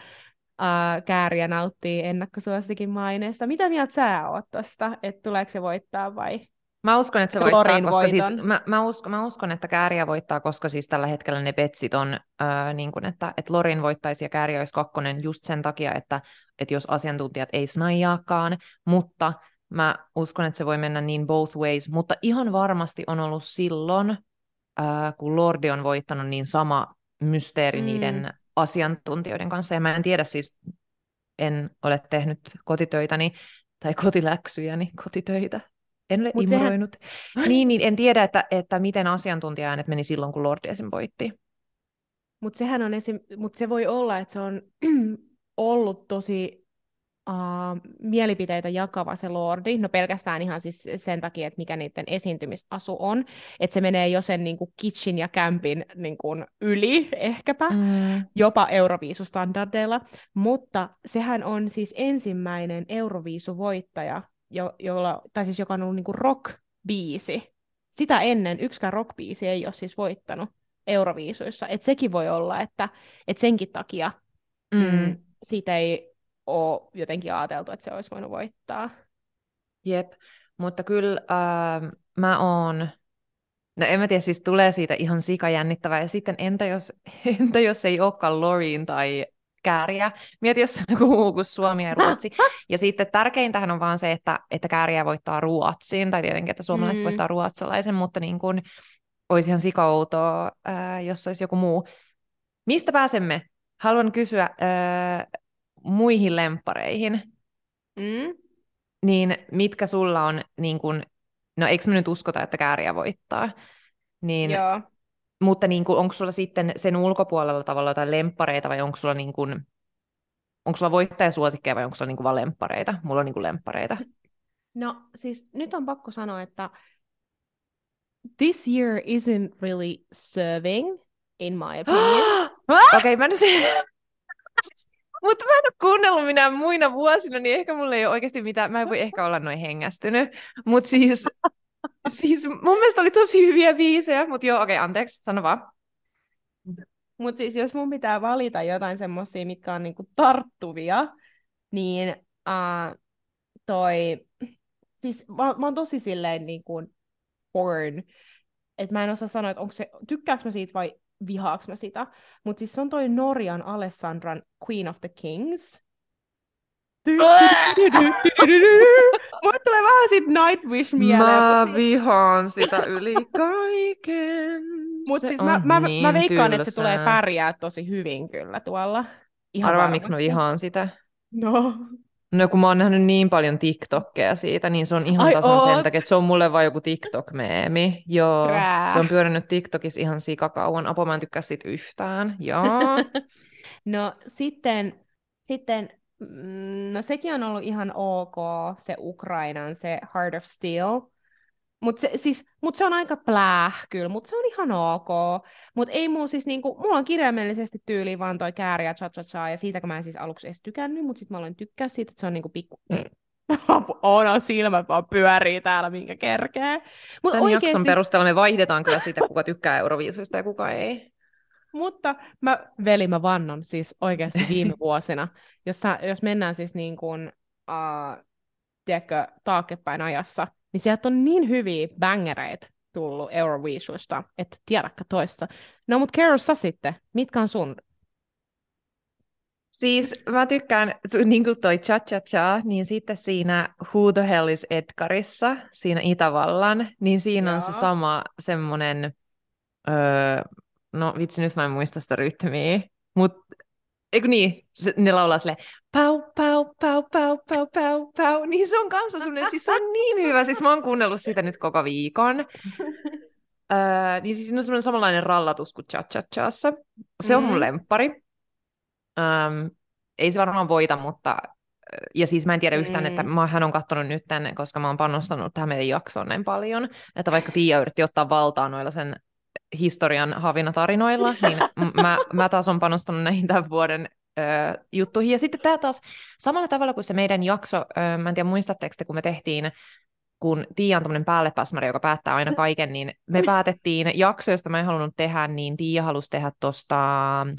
ää, Kääriä nauttii ennakkosuosikin maineesta. Mitä mieltä sä oot tosta, että tuleeko se voittaa vai? Mä uskon, että se voittaa, koska siis, mä, mä, uskon, mä uskon, että Kääriä voittaa, koska siis tällä hetkellä ne petsit on, öö, niin kuin, että, että Lorin voittaisi ja Kääriä olisi kakkonen just sen takia, että, että jos asiantuntijat ei snaijaakaan, mutta mä uskon, että se voi mennä niin both ways, mutta ihan varmasti on ollut silloin, öö, kun Lordi on voittanut, niin sama mysteeri Mm. niiden asiantuntijoiden kanssa, ja mä en tiedä siis, en ole tehnyt kotitöitäni tai kotiläksyjäni, kotitöitä. En ole Mut sehän- imuroinut. Niin, niin, en tiedä, että, että miten asiantuntija-äänet meni silloin, kun Lordi esim. voitti. Mutta sehän on esim... Mut se voi olla, että se on ollut tosi uh, mielipiteitä jakava se Lordi. No pelkästään ihan siis sen takia, että mikä niiden esiintymisasu on. Että se menee jo sen niin kuin kitchen ja campin niin kuin yli ehkäpä. Mm. jopa Euroviisustandardeilla, mutta sehän on siis ensimmäinen Euroviisuvoittaja, jo, jolla, tai siis joka on ollut niinku rock-biisi. Sitä ennen yksikään rock-biisi ei ole siis voittanut Euroviisuissa. Et sekin voi olla, että et senkin takia mm. Mm. siitä ei ole jotenkin ajateltu, että se olisi voinut voittaa. Jep, mutta kyllä äh, mä oon, no en mä tiedä, siis tulee siitä ihan sikajännittävää, ja sitten entä jos, entä jos ei olekaan Loreen tai Kääriä, mieti jos on joku muu kuin Suomi ja Ruotsi, ja sitten tärkeintähän on vaan se, että, että Kääriä voittaa Ruotsin, tai tietenkin, että suomalaiset Mm. voittaa ruotsalaisen, mutta niin kuin, olisi ihan sikoutoa, äh, jos olisi joku muu. Mistä pääsemme? Haluan kysyä äh, muihin lemppareihin Mm? niin mitkä sulla on, niin kun, no eikö me nyt uskota, että kääriä voittaa, niin, Joo. mutta niin kun, onko sulla sitten sen ulkopuolella tavalla jotain lemppareita vai onko sulla, niin kun, onko sulla voittajasuosikkeja vai onko sulla niin kun vaan lemppareita? Mulla on niin kun lemppareita. No siis nyt on pakko sanoa, että this year isn't really serving, in my opinion. Okei, okay, mä nyt Mutta mä en ole kuunnellut minä muina vuosina, niin ehkä mulla ei ole oikeasti mitään, mä en voi ehkä olla noin hengästynyt. Mutta siis, siis mun mielestä oli tosi hyviä biisejä, mutta joo, okei, okay, anteeksi, sano vaan. Mutta siis jos mun pitää valita jotain semmoisia, mitkä on niinku tarttuvia, niin uh, toi, siis mä, mä oon tosi silleen niinku porn, että mä en osaa sanoa, että onko se, tykkääkö mä siitä vai vihaaks mä sitä, mutta siis se on toi Norjan Alessandran Queen of the Kings. Mulle tulee vähän sit Nightwish mieleen. Mä mut- vihaan sitä yli kaiken. Mut Se siis mä, mä, niin mä veikkaan, että se tulee pärjää tosi hyvin kyllä tuolla. Ihan Arvaa, miksi mä vihaan sitä. No. No kun mä oon nähnyt niin paljon TikTokkeja siitä, niin se on ihan Ai tasan sen oot? takia, että se on mulle vaan joku TikTok-meemi. Joo, Krää. se on pyörinyt TikTokissa ihan sikakauan. Apo, mä en tykkää siitä yhtään. Joo. No sitten, sitten mm, no sekin on ollut ihan ok, se Ukrainan, se Heart of Steel. Mutta se, siis, mut se on aika pläh kyllä, mutta se on ihan ok. Mutta ei muu siis niinku, mulla on kirjaimellisesti tyyli vaan toi kääri ja cha cha cha, ja siitä mä en siis aluksi edes tykännyt, mutta sitten mä aloin tykkää siitä, että se on niinku pikku... Oona silmät vaan pyörii täällä, minkä kerkee. Mut Tämän jakson oikeesti- perusteella me vaihdetaan kyllä sitä, kuka tykkää Euroviisuista ja kuka ei. Mutta mä, veli, mä vannon siis oikeasti viime vuosina, jos, sä, jos mennään siis niin kuin, uh, tiedätkö, taaksepäin ajassa, niin sieltä on niin hyviä bangereita tullut Euroviisusta, että tiedäkö toista. No mut Carol, sä sitten, mitkä on sun? Siis mä tykkään, niin kuin toi cha cha cha, niin sitten siinä Who the Hell is Edgarissa, siinä Itävallan, niin siinä on se Joo. sama semmonen, öö, no vitsi nyt mä en muista sitä rytmiä, mut eikö niin, se, ne laulaa silleen pau, pau, pau, pau, pau, pau, pau, niin se on kanssa semmonen, siis se on niin hyvä, siis mä oon kuunnellut sitä nyt koko viikon. Öö, niin siis on semmoinen samanlainen rallatus kuin cha cha chassa. Se on mun Mhm. lemppari. Öm, ei se varmaan voita, mutta ja siis mä en tiedä yhtään, Mm. että mä, hän on katsonut nyt tänne, koska mä oon panostanut tähän meidän jaksoon näin paljon, että vaikka Tiia yritti ottaa valtaa noilla sen historian havinatarinoilla, niin mä, mä taas on panostanut näihin tämän vuoden ö, juttuihin. Ja sitten tämä taas samalla tavalla kuin se meidän jakso, ö, mä en tiedä muistatteko te, kun me tehtiin kun Tiia on tämmöinen päällepäsmäri, joka päättää aina kaiken, niin me päätettiin jakso, josta mä en halunnut tehdä, niin Tiia halusi tehdä tuosta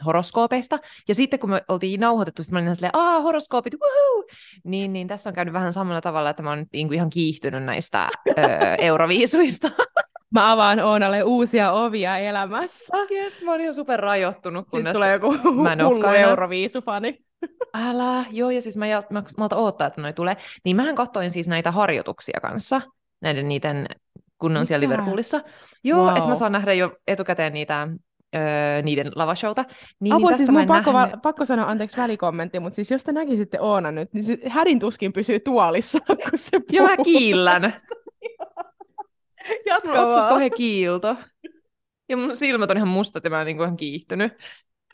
horoskoopeista. Ja sitten kun me oltiin nauhoitettu, sitten mä olin ihan silleen, aah, horoskoopit, woohoo! Niin, niin tässä on käynyt vähän samalla tavalla, että mä oon nyt niinku ihan kiihtynyt näistä ö, euroviisuista. Mä avaan Oonalle uusia ovia elämässä. Jep, mä oon ihan super rajoittunut, kunnes... tulee joku mä en hullu. Euroviisufani. Älä, joo, ja siis mä, jat- mä malta odottaa, että noi tulee. Niin mähän katsoin siis näitä harjoituksia kanssa, näiden niiden, kun on siellä Mitä? Liverpoolissa. Joo, Wow. että mä saan nähdä jo etukäteen niitä öö, niiden lavashowta. Niin, niin Apua, tästä siis mä mun pakko, va- pakko sanoa anteeksi välikommentti, mutta siis jos te näkisitte Oona nyt, niin se hädin tuskin pysyy tuolissa, kun se Ja mä puhuu. kiillän. Jatka Mun otsas vaan. kauhean kiilto. Ja mun silmät on ihan mustat ja mä oon niinku ihan kiihtynyt.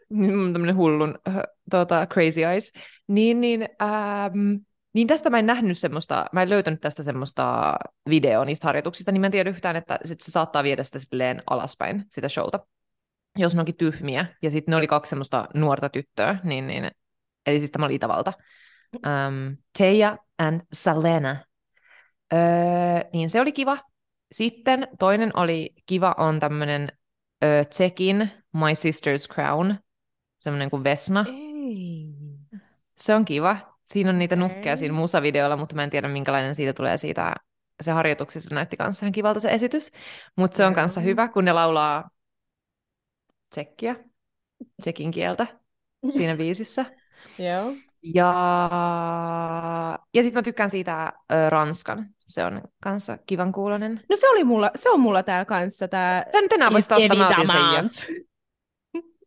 Niin Mun on tämmönen hullun äh, tota, crazy eyes. Niin, niin, ähm, niin tästä mä en nähnyt semmoista, mä en löytänyt tästä semmoista videoa niistä harjoituksista, niin mä en tiedä yhtään, että sit se saattaa viedä sitä silleen alaspäin, sitä showta, jos ne onkin tyhmiä. Ja sitten ne oli kaksi semmoista nuorta tyttöä, niin, niin eli siis tämä oli Itävalta. Um, Teija and Salena. Öö, niin se oli kiva. Sitten toinen oli kiva on tämmönen öö, Tsekin My Sister's Crown, semmoinen kuin Vesna. Ei. Se on kiva. Siinä on niitä Okei. nukkeja siinä musavideolla, mutta mä en tiedä minkälainen siitä tulee siitä. Se harjoituksessa näytti kanssa ihan kivalta se esitys, mutta se on kanssa hyvä, kun ne laulaa tsekkiä, tsekin kieltä siinä biisissä. Joo. Ja, ja sitten mä tykkään siitä ö, Ranskan. Se on kanssa kivan kuulonen. No se, oli mulla, se on mulla täällä kanssa, tää Sen enää voisi ottaa, mä otin sen jo.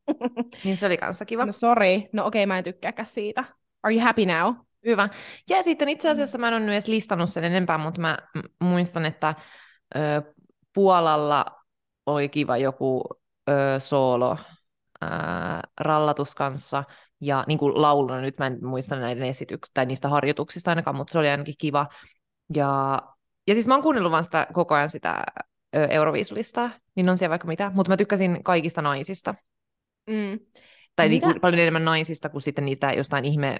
Niin se oli kanssa kiva. No sorry, no okei, mä en tykkääkään siitä. Are you happy now? Hyvä. Ja sitten itse asiassa mä en ole edes listannut sen enempää, mutta mä muistan, että ö, Puolalla oli kiva joku ö, soolo ö, rallatus kanssa ja niin kuin lauluna, nyt mä en muista näiden esityksistä tai niistä harjoituksista ainakaan, mutta se oli ainakin kiva. Ja, ja siis mä oon kuunnellut vaan sitä, koko ajan sitä Euroviisulistaa, niin on siellä vaikka mitä, mutta mä tykkäsin kaikista naisista. Mm. Tai Mitä? niinku paljon enemmän naisista kuin sitten niitä jostain ihme...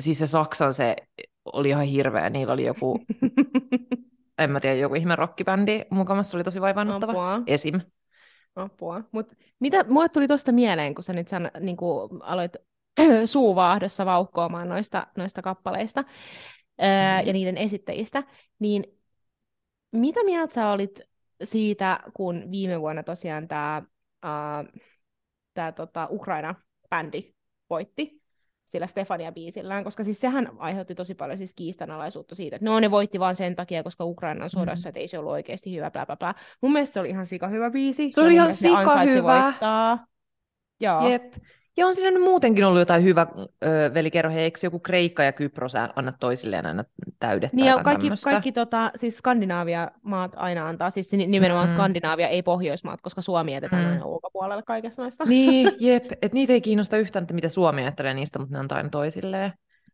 Siis se Saksan se oli ihan hirveä. Niillä oli joku, en mä tiedä, joku ihme rockibändi mukamassa. Se oli tosi vaivaannuttava. Apua. Esim. Apua. Mut mitä mulle tuli tuosta mieleen, kun sä nyt san, niin kuin aloit suuvaahdossa vauhkoamaan noista, noista kappaleista Mhm. ja niiden esittäjistä, niin mitä mieltä sä olit siitä, kun viime vuonna tosiaan tämä tää, tota, Ukraina-bändi voitti sillä Stefania-biisillään, koska siis sehän aiheutti tosi paljon siis kiistanalaisuutta siitä, että no ne voitti vaan sen takia, koska Ukraina on sodassa, Mhm. että ei se ollut oikeasti hyvä, bla bla bla. Mun mielestä se oli ihan sika hyvä biisi. Se oli ihan sika hyvä. Voittaa. Joo. Jep. Ja on siinä nyt muutenkin ollut jotain hyvä ö, velikerho. Hei, Eikö joku Kreikka ja Kypros anna toisilleen aina täydet Niin ja kaikki, tämmöistä? kaikki tota, siis Skandinaavia maat aina antaa, siis ni- nimenomaan Mm. Skandinaavia, ei Pohjoismaat, koska Suomi jätetään Mm. aina ulkopuolelle kaikesta noista. Niin, jep. Et niitä ei kiinnosta yhtään, että mitä Suomi ajattelee niistä, mutta ne antaa aina toisilleen.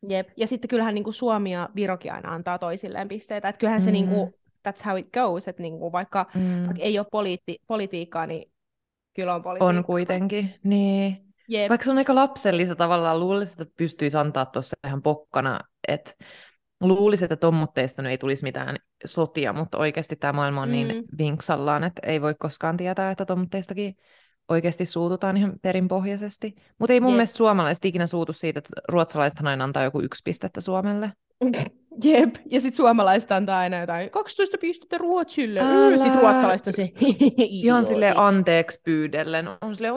Jep. Ja sitten kyllähän niin kuin Suomi ja Virokin aina antaa toisilleen pisteitä. Että kyllähän se Mm. niin kuin, that's how it goes, että niin kuin vaikka, Mm. vaikka ei ole poliitti, politiikkaa, niin kyllä on politiikkaa. On kuitenkin, niin. Jep. Vaikka se on aika lapsellista tavallaan, luulisin, että pystyisi antaa tuossa ihan pokkana, että luulisin, että tommotteista nyt ei tulisi mitään sotia, mutta oikeasti tämä maailma on niin Mm. vinksallaan, että ei voi koskaan tietää, että tommotteistakin oikeasti suututaan ihan perinpohjaisesti. Mutta ei mun Jep. mielestä suomalaiset ikinä suutu siitä, että ruotsalaisethan aina antaa joku yksi pistettä Suomelle. Jep. Ja sitten suomalaiset antaa aina jotain 12 pistettä Ruotsille. Älä. Sitten ruotsalaiset on se Ihan sille anteeksi pyydellen. On sille,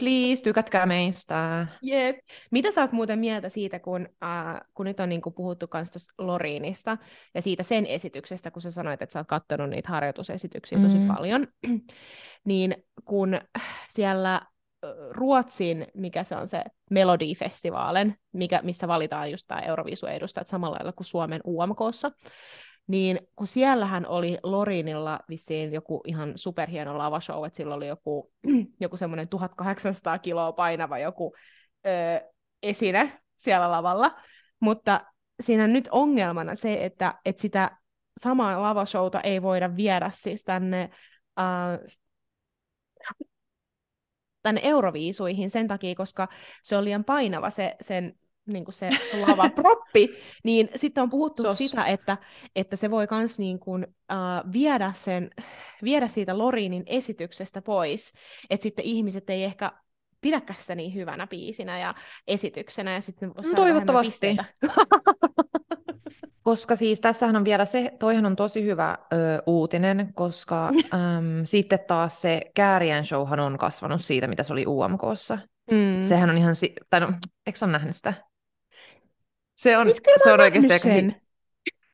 please, tykätkää meistä. Jep. Mitä sä oot muuten mieltä siitä, kun, äh, kun nyt on niinku puhuttu tuosta Loriinista ja siitä sen esityksestä, kun sä sanoit, että sä oot katsonut niitä harjoitusesityksiä tosi Mm. paljon, niin kun siellä Ruotsin, mikä se on se Melodifestivaalen, mikä, missä valitaan just tämä Euroviisujen edustajat samalla lailla kuin Suomen UMKssa, niin kun siellähän oli Lorinilla vissiin joku ihan superhieno lavashow, että sillä oli joku, joku semmoinen 1800 kiloa painava joku ö, esine siellä lavalla, mutta siinä on nyt ongelmana se, että, että sitä samaa lavashowta ei voida viedä siis tänne, äh, tänne Euroviisuihin sen takia, koska se on liian painava se, sen niin kuin se lavaproppi, niin sitten on puhuttu Sos. sitä, että, että se voi myös niin kuin, uh, viedä, sen, viedä siitä Lorinin esityksestä pois, että sitten ihmiset ei ehkä pidäkään sitä niin hyvänä biisinä ja esityksenä, ja sitten No toivottavasti. Koska siis tässähän on vielä se, toihan on tosi hyvä ö, uutinen, koska äm, sitten taas se Kääriän showhan on kasvanut siitä, mitä se oli UMKssa. mm. Sehän on ihan, si- tai no, eikö sä ole nähnyt sitä? Se on, Siis se on oikeasti aika sen.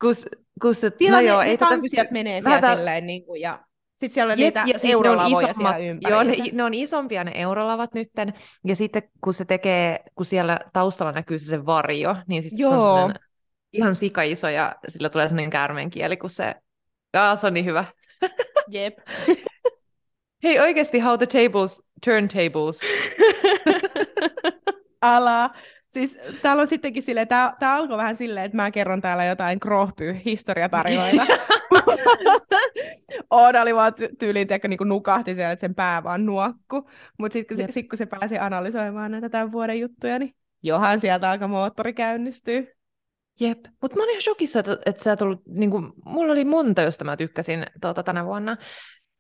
kus, kus, Siellä no ne, joo, ne ei tanssijat menee siellä tää- silleen, niin kuin, ja Sitten siellä on Jep, niitä ja siis ne on eurolavoja isommat, siellä ympärillä. joo, ne, ne on isompia ne eurolavat nytten, ja sitten kun se tekee, kun siellä taustalla näkyy se, se varjo, niin siis se on semmoinen ihan sikaiso, ja sillä tulee semmoinen käärmeen kieli, kun se, Aa, se on niin hyvä. Jep. Hei oikeasti, how the tables, turntables. Ala. Siis täällä on sittenkin silleen, tää, tää alkoi vähän silleen, että mä kerron täällä jotain krohpy-historiatarinoita. Oona oli vaan ty- tyyliin, tiedätkö, niin nukahti siellä, että sen pää vaan nuokku. Mutta sitten Jep. sit, kun se pääsi analysoimaan näitä tämän vuoden juttuja, niin johan sieltä alkaa moottori käynnistyy. Jep, mutta mä olin ihan shokissa, että, että sä et ollut, niin kuin, mulla oli monta, josta mä tykkäsin tuota, tänä vuonna.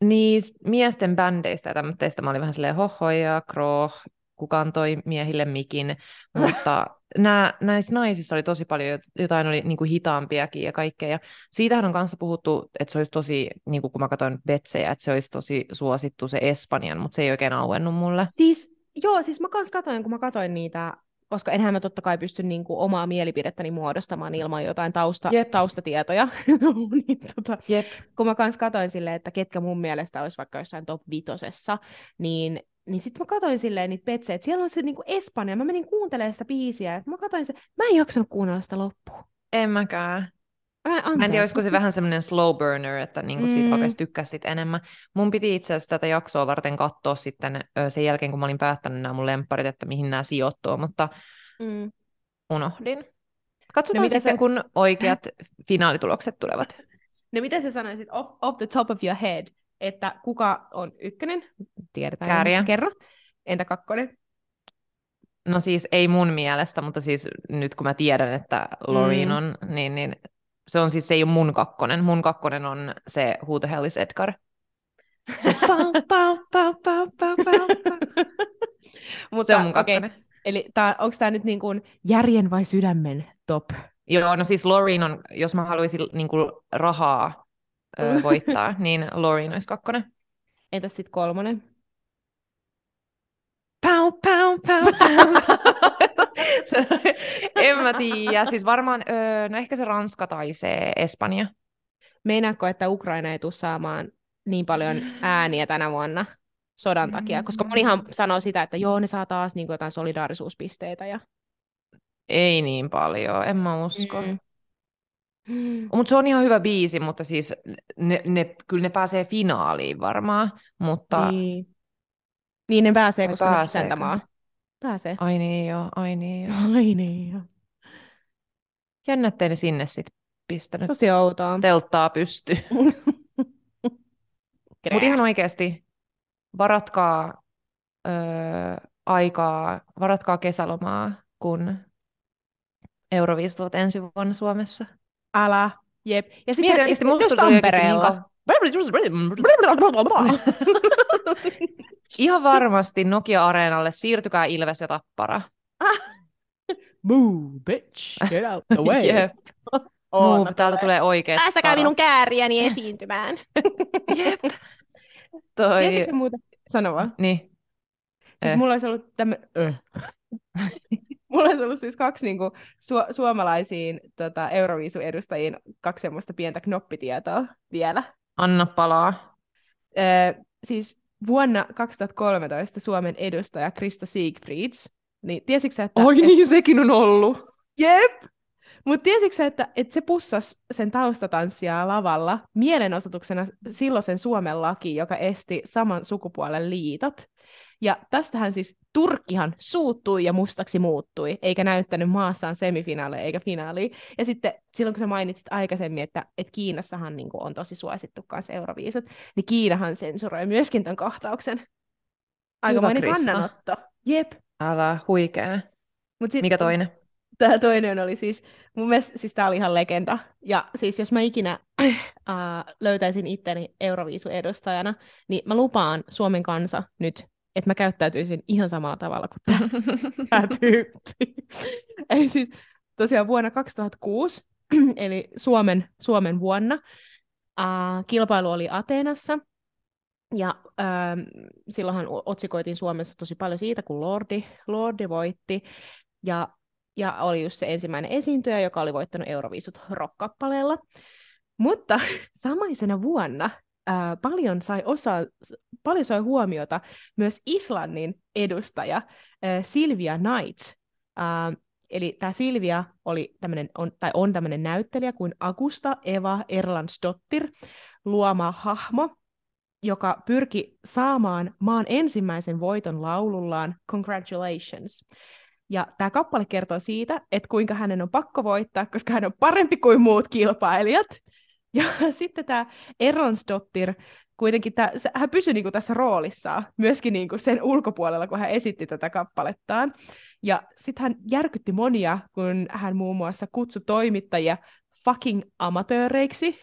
Niin miesten bändeistä ja tämmöistä mä olin vähän silleen hoho ja kroh, kuka antoi miehille mikin, mutta nää, näissä naisissa oli tosi paljon, jot- jotain oli niin kuin hitaampiakin ja kaikkea. Ja siitähän on kanssa puhuttu, että se olisi tosi, niin kuin kun mä katsoin Betsejä, että se olisi tosi suosittu se Espanjan, mutta se ei oikein auennut mulle. Siis, joo, siis mä kans katoin, kun mä katoin niitä, koska enhän mä totta kai pysty niinku omaa mielipidettäni muodostamaan ilman jotain tausta, Jep. taustatietoja. niin, tota, Jep. kun mä kans katoin silleen, että ketkä mun mielestä olisi vaikka jossain top vitosessa, niin, niin sitten mä katoin silleen niitä petsejä, että siellä on se niinku Espanja, mä menin kuuntelemaan sitä biisiä, mä katoin se, mä en jaksanut kuunnella sitä loppuun. En mäkään. Mä en, Mä en tiedä, anteeksi, olisiko se siis- vähän semmoinen slow burner, että niinku siitä Mm. alkaisi tykkää sit enemmän. Mun piti itse asiassa tätä jaksoa varten katsoa sitten sen jälkeen, kun mä olin päättänyt nämä mun lempparit, että mihin nämä sijoittuu, mutta Mm. unohdin. Katsotaan No sitten, se- kun oikeat finaalitulokset tulevat. No mitä sä sanoisit off, off the top of your head, että kuka on ykkönen? Tiedetään. Kääriä. Kerro. Entä kakkonen? No siis ei mun mielestä, mutta siis nyt kun mä tiedän, että Loreen Mm. on, niin, niin se on siis, se ei ole mun kakkonen. Mun kakkonen on se Who the hell is Edgar? Se pau, pau, pau, pau, pau, pau. Mutta, Se on mun kakkonen. Eli onko tämä nyt niin kuin järjen vai sydämen top? Joo, no siis Loreen on, jos mä haluaisin niin kuin rahaa ö, voittaa, niin Loreen olisi kakkonen. Entäs sitten kolmonen? Pau, pau, pau, pau. En mä tiedä, siis varmaan, ö, no ehkä se Ranska tai se Espanja. Meinaatko, että Ukraina ei tule saamaan niin paljon ääniä tänä vuonna sodan takia? Koska monihan sanoo sitä, että joo, ne saa taas niin kuin jotain solidaarisuuspisteitä. Ja... Ei niin paljon, en mä usko. Mm. Mm. Mutta se on ihan hyvä biisi, mutta siis ne, ne, kyllä ne pääsee finaaliin varmaan, mutta... Niin. niin ne pääsee, koska ne on pääseekö? isäntämaa. Pääsee. Ai niin joo, ai niin joo. Ai niin, joo. Jännä, ettei ne sinne sit pistänyt Tosi outoa. telttaa pysty. Mutta ihan oikeasti, varatkaa öö, aikaa, varatkaa kesälomaa, kun Euroviisut ensi vuonna Suomessa. Älä. Jep. Ja sitten Mieti oikeasti, musta tuli oikeasti niin kauan. Ihan varmasti Nokia-areenalle siirtykää Ilves ja Tappara. Move, bitch. Get out the way. Jep. Move, täältä tulee oikeat Päästäkää starat. minun kääriäni esiintymään. Jep. Toi... Tiesitkö muuta? Sano vaan. Niin. Siis Eh. mulla olisi ollut. Öh. Mulla olisi ollut siis kaksi niinku, su- suomalaisiin tota, Euroviisu-edustajiin kaksi semmoista pientä knoppitietoa vielä. Anna palaa. Ö, siis vuonna 2013 Suomen edustaja Krista Siegfrieds, niin tiesitkö että... Oi et, niin, sekin on ollut. Jep! Mutta tiesitkö että, että se pussasi sen taustatanssijaa lavalla mielenosoituksena silloisen Suomen laki, joka esti saman sukupuolen liitot? Ja tästähän siis Turkkihan suuttui ja mustaksi muuttui, eikä näyttänyt maassaan semifinaaleja eikä finaalia. Ja sitten silloin, kun sä mainitsit aikaisemmin, että, että Kiinassahan niin on tosi suosittu kanssa Euroviisut, niin Kiinahan sensuroi myöskin tämän kohtauksen. Aikamoinen kannanotto. Jep. Älä, huikea. Mut sit, Mikä toinen? Tämä toinen oli siis, mun mielestä siis tämä oli ihan legenda. Ja siis jos mä ikinä äh, löytäisin itteni Euroviisu-edustajana, niin mä lupaan Suomen kansa nyt, että mä käyttäytyisin ihan samalla tavalla kuin tämä, tyyppi. Eli siis tosiaan vuonna 2006, eli Suomen, Suomen vuonna, äh, kilpailu oli Ateenassa. Ja ähm, silloinhan otsikoitiin Suomessa tosi paljon siitä, kun Lordi, Lordi voitti. Ja ja oli just se ensimmäinen esiintyjä, joka oli voittanut Euroviisut rock-kappaleella. Mutta samaisena vuonna ää, paljon, sai osa, paljon sai huomiota myös Islannin edustaja ää, Silvia Knight. Ää, eli tämä Silvia oli tämmönen, on, tai on tämmöinen näyttelijä kuin Agusta Eva Erlandsdottir luoma hahmo, joka pyrki saamaan maan ensimmäisen voiton laulullaan Congratulations. Ja tämä kappale kertoo siitä, että kuinka hänen on pakko voittaa, koska hän on parempi kuin muut kilpailijat. Ja sitten tämä Eronsdottir, kuitenkin tää, hän pysyi niinku tässä roolissaan, myöskin niinku sen ulkopuolella, kun hän esitti tätä kappalettaan. Ja sitten hän järkytti monia, kun hän muun muassa kutsui toimittajia fucking amatööreiksi.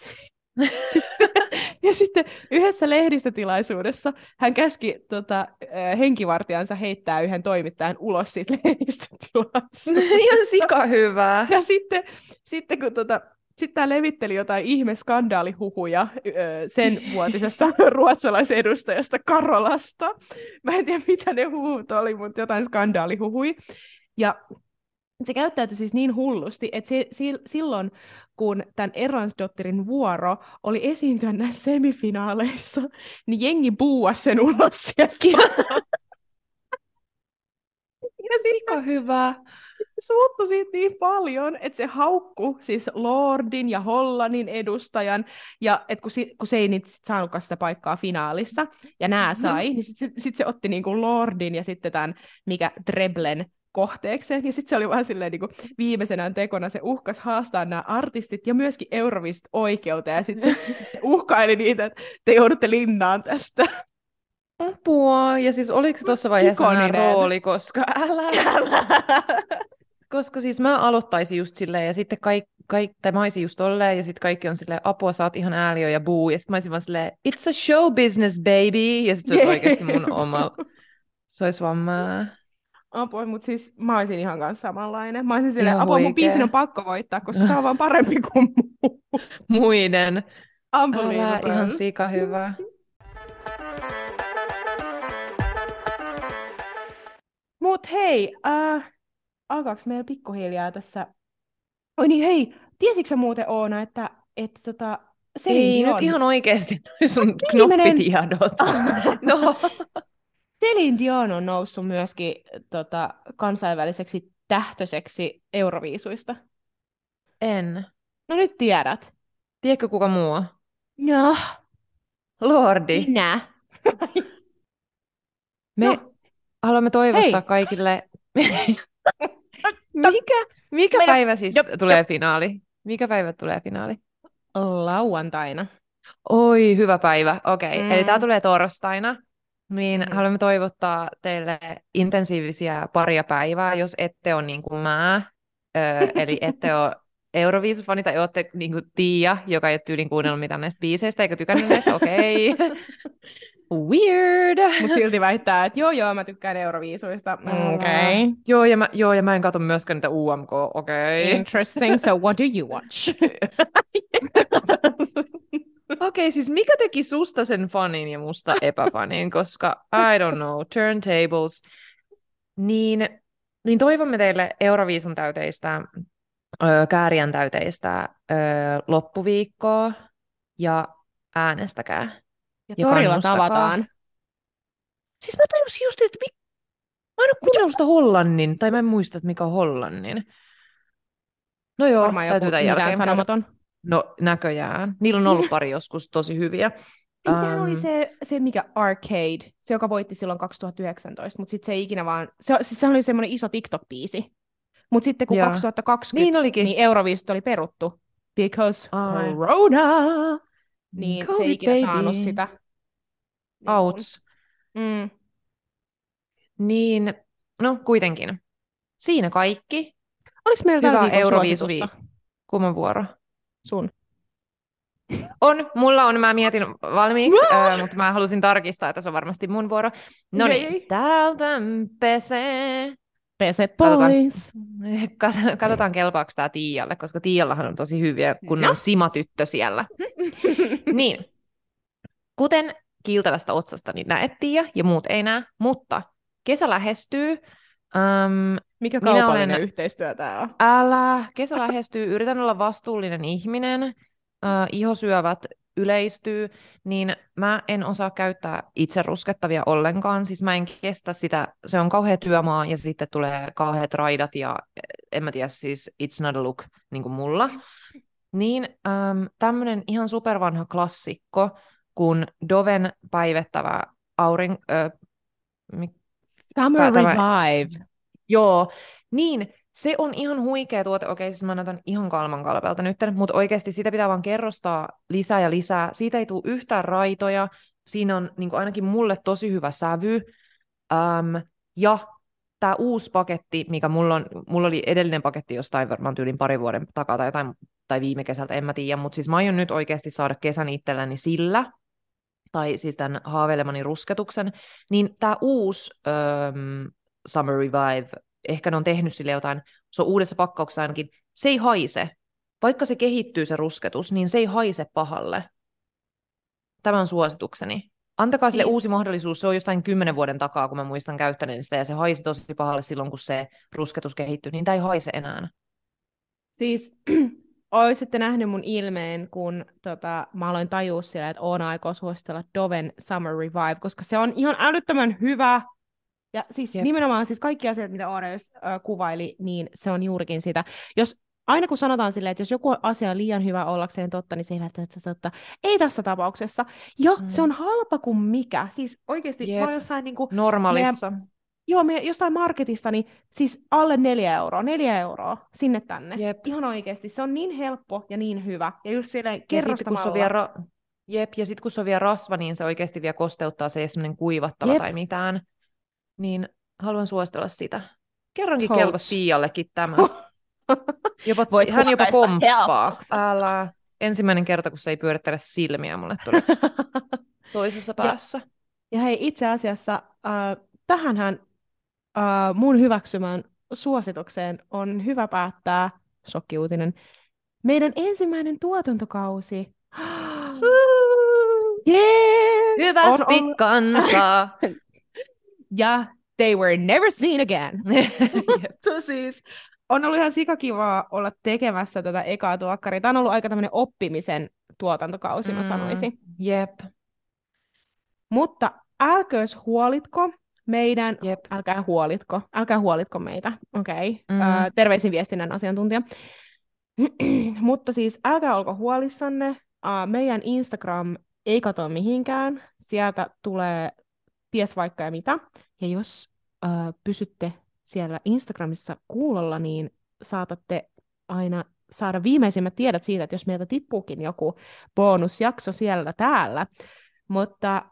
sitten, ja sitten yhdessä lehdistötilaisuudessa hän käski tota, henkivartijansa heittää yhden toimittajan ulos siitä lehdistötilaisuudesta. ja sika hyvää. Ja sitten, sitten kun tota, sitten tämä levitteli jotain ihme skandaalihuhuja sen vuotisesta ruotsalaisedustajasta Karolasta. Mä en tiedä, mitä ne huhut oli, mutta jotain skandaalihuhui. Ja se käyttäytyi siis niin hullusti, että se, si, silloin, kun tämän Eransdotterin vuoro oli esiintyä näissä semifinaaleissa, niin jengi buuasi sen ulos sieltä. ja Sika hyvä. Se suuttui siitä niin paljon, että se haukku siis Lordin ja Hollannin edustajan, ja että kun, si, kun se ei niitä sit saanutkaan sitä paikkaa finaalissa, ja nämä sai, mm. niin sitten se, sit se otti niinku Lordin ja sitten tämän, mikä Dreblen kohteekseen. Ja sitten se oli vaan silleen niin kuin viimeisenä tekona se uhkas haastaa nämä artistit ja myöskin Eurovisit oikeuteen. Ja sitten se, sit se uhkaili niitä, että te joudutte linnaan tästä. Apua. Ja siis oliko se tuossa vaiheessa rooli, koska älä. älä. Koska siis mä aloittaisin just silleen, ja sitten kaikki, kaik, tai mä olisin just tolleen, ja sitten kaikki on silleen, apua, sä oot ihan ääliö ja buu, ja sitten mä olisin vaan silleen, it's a show business, baby, ja sitten se olisi oikeasti mun oma, se olisi vaan mä apua, mutta siis mä olisin ihan kanssa samanlainen. Mä olisin silleen, apua, mun biisin on pakko voittaa, koska tää on vaan parempi kuin muu. muiden. Älä, ihan sika hyvä. Mut hei, äh, alkaako meillä pikkuhiljaa tässä... Oi niin hei, tiesitkö sä muuten Oona, että, että tota, Celine Ei Dion... nyt ihan oikeasti sun knoppitiedot. no. Celine Dion on noussut myöskin tota, kansainväliseksi tähtöiseksi euroviisuista. En. No nyt tiedät. Tiedätkö kuka muu? No. Lordi. Minä. Me no. haluamme toivottaa Hei. kaikille... mikä mikä Meina... päivä siis jop, tulee jop. finaali? Mikä päivä tulee finaali? Lauantaina. Oi, hyvä päivä. Okei, okay. mm. eli tämä tulee torstaina. Niin, mm-hmm. haluamme toivottaa teille intensiivisiä paria päivää, jos ette ole niin kuin mä, öö, eli ette ole Euroviisufani tai olette niin kuin Tiia, joka ei ole tyylin kuunnellut mitään näistä biiseistä eikä tykännyt näistä, okei. Okay. Weird. Mutta silti väittää, että joo joo, mä tykkään Euroviisuista. Okei. Okay. Joo, ja mä, joo, ja mä en katso myöskään niitä UMK, okei. Okay. Interesting, so what do you watch? Okei, okay, siis mikä teki susta sen fanin ja musta epäfanin, koska I don't know, turntables. Niin, niin toivomme teille Euroviisun täyteistä, ö, kääriän täyteistä ö, loppuviikkoa ja äänestäkää. Ja, ja torilla tavataan. Siis mä tajusin just, että mi- mä en ole kuunnellut sitä Hollannin, tai mä en muista, että mikä on Hollannin. No joo, Varmaan täytyy tämän jälkeen sanomaton. No näköjään. Niillä on ollut pari joskus tosi hyviä. Mikä um, oli se, se, mikä Arcade, se joka voitti silloin 2019, mutta sitten se ei ikinä vaan, se, siis se oli semmoinen iso TikTok-biisi. Mutta sitten kun ja. 2020, niin, olikin. niin Euroviisut oli peruttu, because Ai. Corona, niin COVID, se ei ikinä baby. saanut sitä. Outs. Mm. Niin, no kuitenkin. Siinä kaikki. Oliko meillä Hyvä Euroviisuvi. Kumman vuoro? Sun. On, mulla on, mä mietin valmiiksi, äh, mutta mä halusin tarkistaa, että se on varmasti mun vuoro. No niin, täältä pesee. Pese pois. Katsotaan, katsotaan kelpaako tämä Tiialle, koska Tiiallahan on tosi hyviä, kun no. on simatyttö siellä. niin, kuten kiiltävästä otsasta, niin näet Tiia ja muut ei näe, mutta kesä lähestyy. Um, Mikä kaupallinen olen... yhteistyö tämä on? Älä, kesä lähestyy, yritän olla vastuullinen ihminen. Uh, ihosyövät yleistyy, niin mä en osaa käyttää itse ruskettavia ollenkaan. Siis mä en kestä sitä, se on kauhea työmaa ja sitten tulee kauheat raidat ja en mä tiedä, siis it's not a look niin kuin mulla. Niin ähm, tämmönen ihan supervanha klassikko, kun Doven päivettävä aurin... Äh, Summer Revive. Joo, niin se on ihan huikea tuote. Okei, siis mä näytän ihan kalman kalpelta nyt, mutta oikeasti sitä pitää vaan kerrostaa lisää ja lisää. Siitä ei tule yhtään raitoja. Siinä on niin ainakin mulle tosi hyvä sävy. Um, ja tämä uusi paketti, mikä mulla, on, mulla oli edellinen paketti jostain varmaan tyylin pari vuoden takaa tai jotain, tai viime kesältä, en mä tiedä, mutta siis mä aion nyt oikeasti saada kesän itselläni sillä, tai siis tämän haaveilemani rusketuksen, niin tämä uusi um, Summer Revive ehkä ne on tehnyt sille jotain, se on uudessa pakkauksessa ainakin, se ei haise. Vaikka se kehittyy se rusketus, niin se ei haise pahalle. Tämän suositukseni. Antakaa sille niin. uusi mahdollisuus, se on jostain kymmenen vuoden takaa, kun mä muistan käyttäneen sitä, ja se haisi tosi pahalle silloin, kun se rusketus kehittyy, niin tämä ei haise enää. Siis olisitte nähnyt mun ilmeen, kun tota, mä aloin tajua sillä, että Oona aikoo suositella Doven Summer Revive, koska se on ihan älyttömän hyvä ja siis Jep. nimenomaan siis kaikki asiat, mitä Oona just äh, kuvaili, niin se on juurikin sitä. Jos aina kun sanotaan silleen, että jos joku asia on liian hyvä ollakseen totta, niin se ei välttämättä totta. Ei tässä tapauksessa. Ja mm. se on halpa kuin mikä. Siis oikeasti Jep. mä oon jossain niin kuin, Normaalissa. Meidän, joo, me jostain marketista, niin siis alle neljä euroa, neljä euroa sinne tänne. Jep. Ihan oikeasti. Se on niin helppo ja niin hyvä. Ja just silleen kerrostamalla. Ja ra- Jep, ja sitten kun se on vielä rasva, niin se oikeasti vielä kosteuttaa, se ei semmoinen kuivattava Jep. tai mitään niin haluan suositella sitä. Kerrankin Totes. kelpas Tiiallekin tämä. Jopa, Voit hän jopa komppaa. Älä. Ensimmäinen kerta, kun se ei pyörittele silmiä mulle tuli toisessa päässä. Ja, ja hei, itse asiassa äh, tähänhän äh, mun hyväksymään suositukseen on hyvä päättää, shokkiuutinen, meidän ensimmäinen tuotantokausi. yeah! Hyvästi on, on... kansa! ja they were never seen again. siis, on ollut ihan sikakivaa olla tekemässä tätä ekaa tuokkaria. Tämä on ollut aika tämmöinen oppimisen tuotantokausi, mm, mä sanoisin. Jep. Mutta älköös huolitko meidän, Jep. älkää huolitko, älkää huolitko meitä, okei, okay. mm. uh, terveisin viestinnän asiantuntija. Mutta siis älkää olko huolissanne, uh, meidän Instagram ei katoa mihinkään, sieltä tulee ties vaikka ja mitä. Ja jos äh, pysytte siellä Instagramissa kuulolla, niin saatatte aina saada viimeisimmät tiedot siitä, että jos meiltä tippuukin joku bonusjakso siellä täällä. Mutta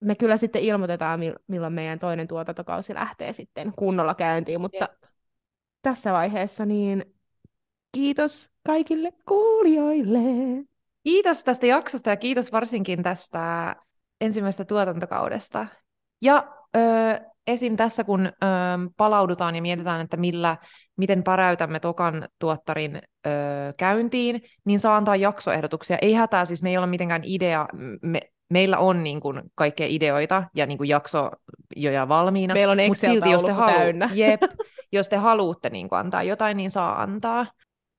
me kyllä sitten ilmoitetaan, milloin meidän toinen tuotantokausi lähtee sitten kunnolla käyntiin, mutta Jep. tässä vaiheessa niin kiitos kaikille kuulijoille. Kiitos tästä jaksosta ja kiitos varsinkin tästä ensimmäisestä tuotantokaudesta. Ja ö, esim. tässä, kun ö, palaudutaan ja mietitään, että millä, miten paräytämme tokan tuottarin ö, käyntiin, niin saa antaa jaksoehdotuksia. Ei hätää, siis me ei ole mitenkään idea, me, meillä on niin kuin, kaikkea ideoita ja niin kuin jaksoja valmiina. Meillä on Excel silti, jos te halu- täynnä. Jep, jos te haluatte niin kuin, antaa jotain, niin saa antaa.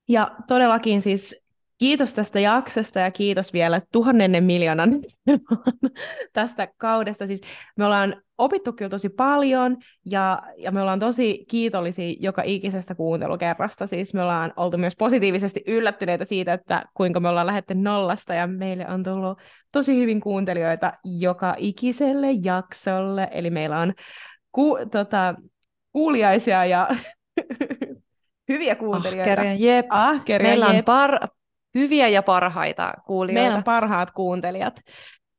Ja todellakin siis Kiitos tästä jaksosta ja kiitos vielä tuhannennen miljoonan tästä kaudesta. Siis me ollaan opittu kyllä tosi paljon ja, ja me ollaan tosi kiitollisia joka ikisestä kuuntelukerrasta. Siis me ollaan oltu myös positiivisesti yllättyneitä siitä, että kuinka me ollaan lähdetty nollasta ja meille on tullut tosi hyvin kuuntelijoita joka ikiselle jaksolle. Eli meillä on ku, tota, kuuliaisia ja hyviä kuuntelijoita. Ahkeria, jep. Ahkeria, Meillä jep. on par- hyviä ja parhaita kuulijoita. Meillä on parhaat kuuntelijat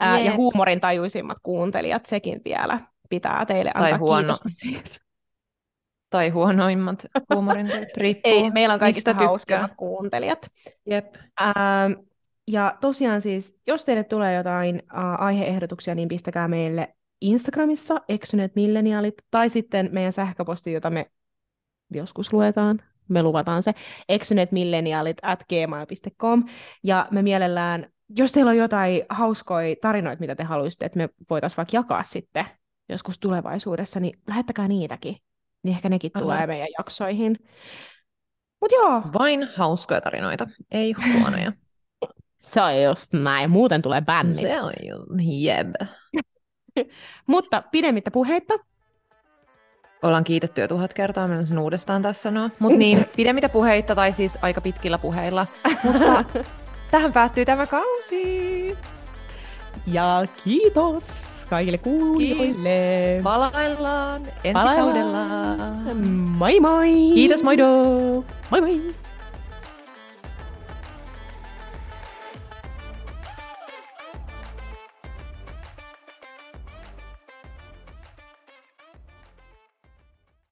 ää, ja huumorin tajuisimmat kuuntelijat, sekin vielä pitää teille antaa tai huono. kiitosta siitä. Tai huonoimmat huumorin riippuu. Ei, meillä on kaikista hauskimmat kuuntelijat. Jep. Ää, ja tosiaan siis, jos teille tulee jotain ää, aiheehdotuksia, niin pistäkää meille Instagramissa eksyneet milleniaalit, tai sitten meidän sähköposti, jota me joskus luetaan, me luvataan se, eksyneetmilleniaalit at gmail.com, ja me mielellään, jos teillä on jotain hauskoja tarinoita, mitä te haluaisitte, että me voitaisiin vaikka jakaa sitten joskus tulevaisuudessa, niin lähettäkää niitäkin, niin ehkä nekin Aha. tulee meidän jaksoihin. Mut joo. Vain hauskoja tarinoita, ei huonoja. Se on just näin, muuten tulee bännit. Se on ju, jeb. Mutta pidemmittä puheitta, Ollaan kiitetty jo tuhat kertaa, mennä sen uudestaan tässä sanoa. Mutta niin, pidemmittä puheitta tai siis aika pitkillä puheilla. Mutta tähän päättyy tämä kausi. ja kiitos kaikille kuulijoille. Palaillaan ensi Palaillaan. kaudella. Moi moi! Kiitos, moido! Moi moi!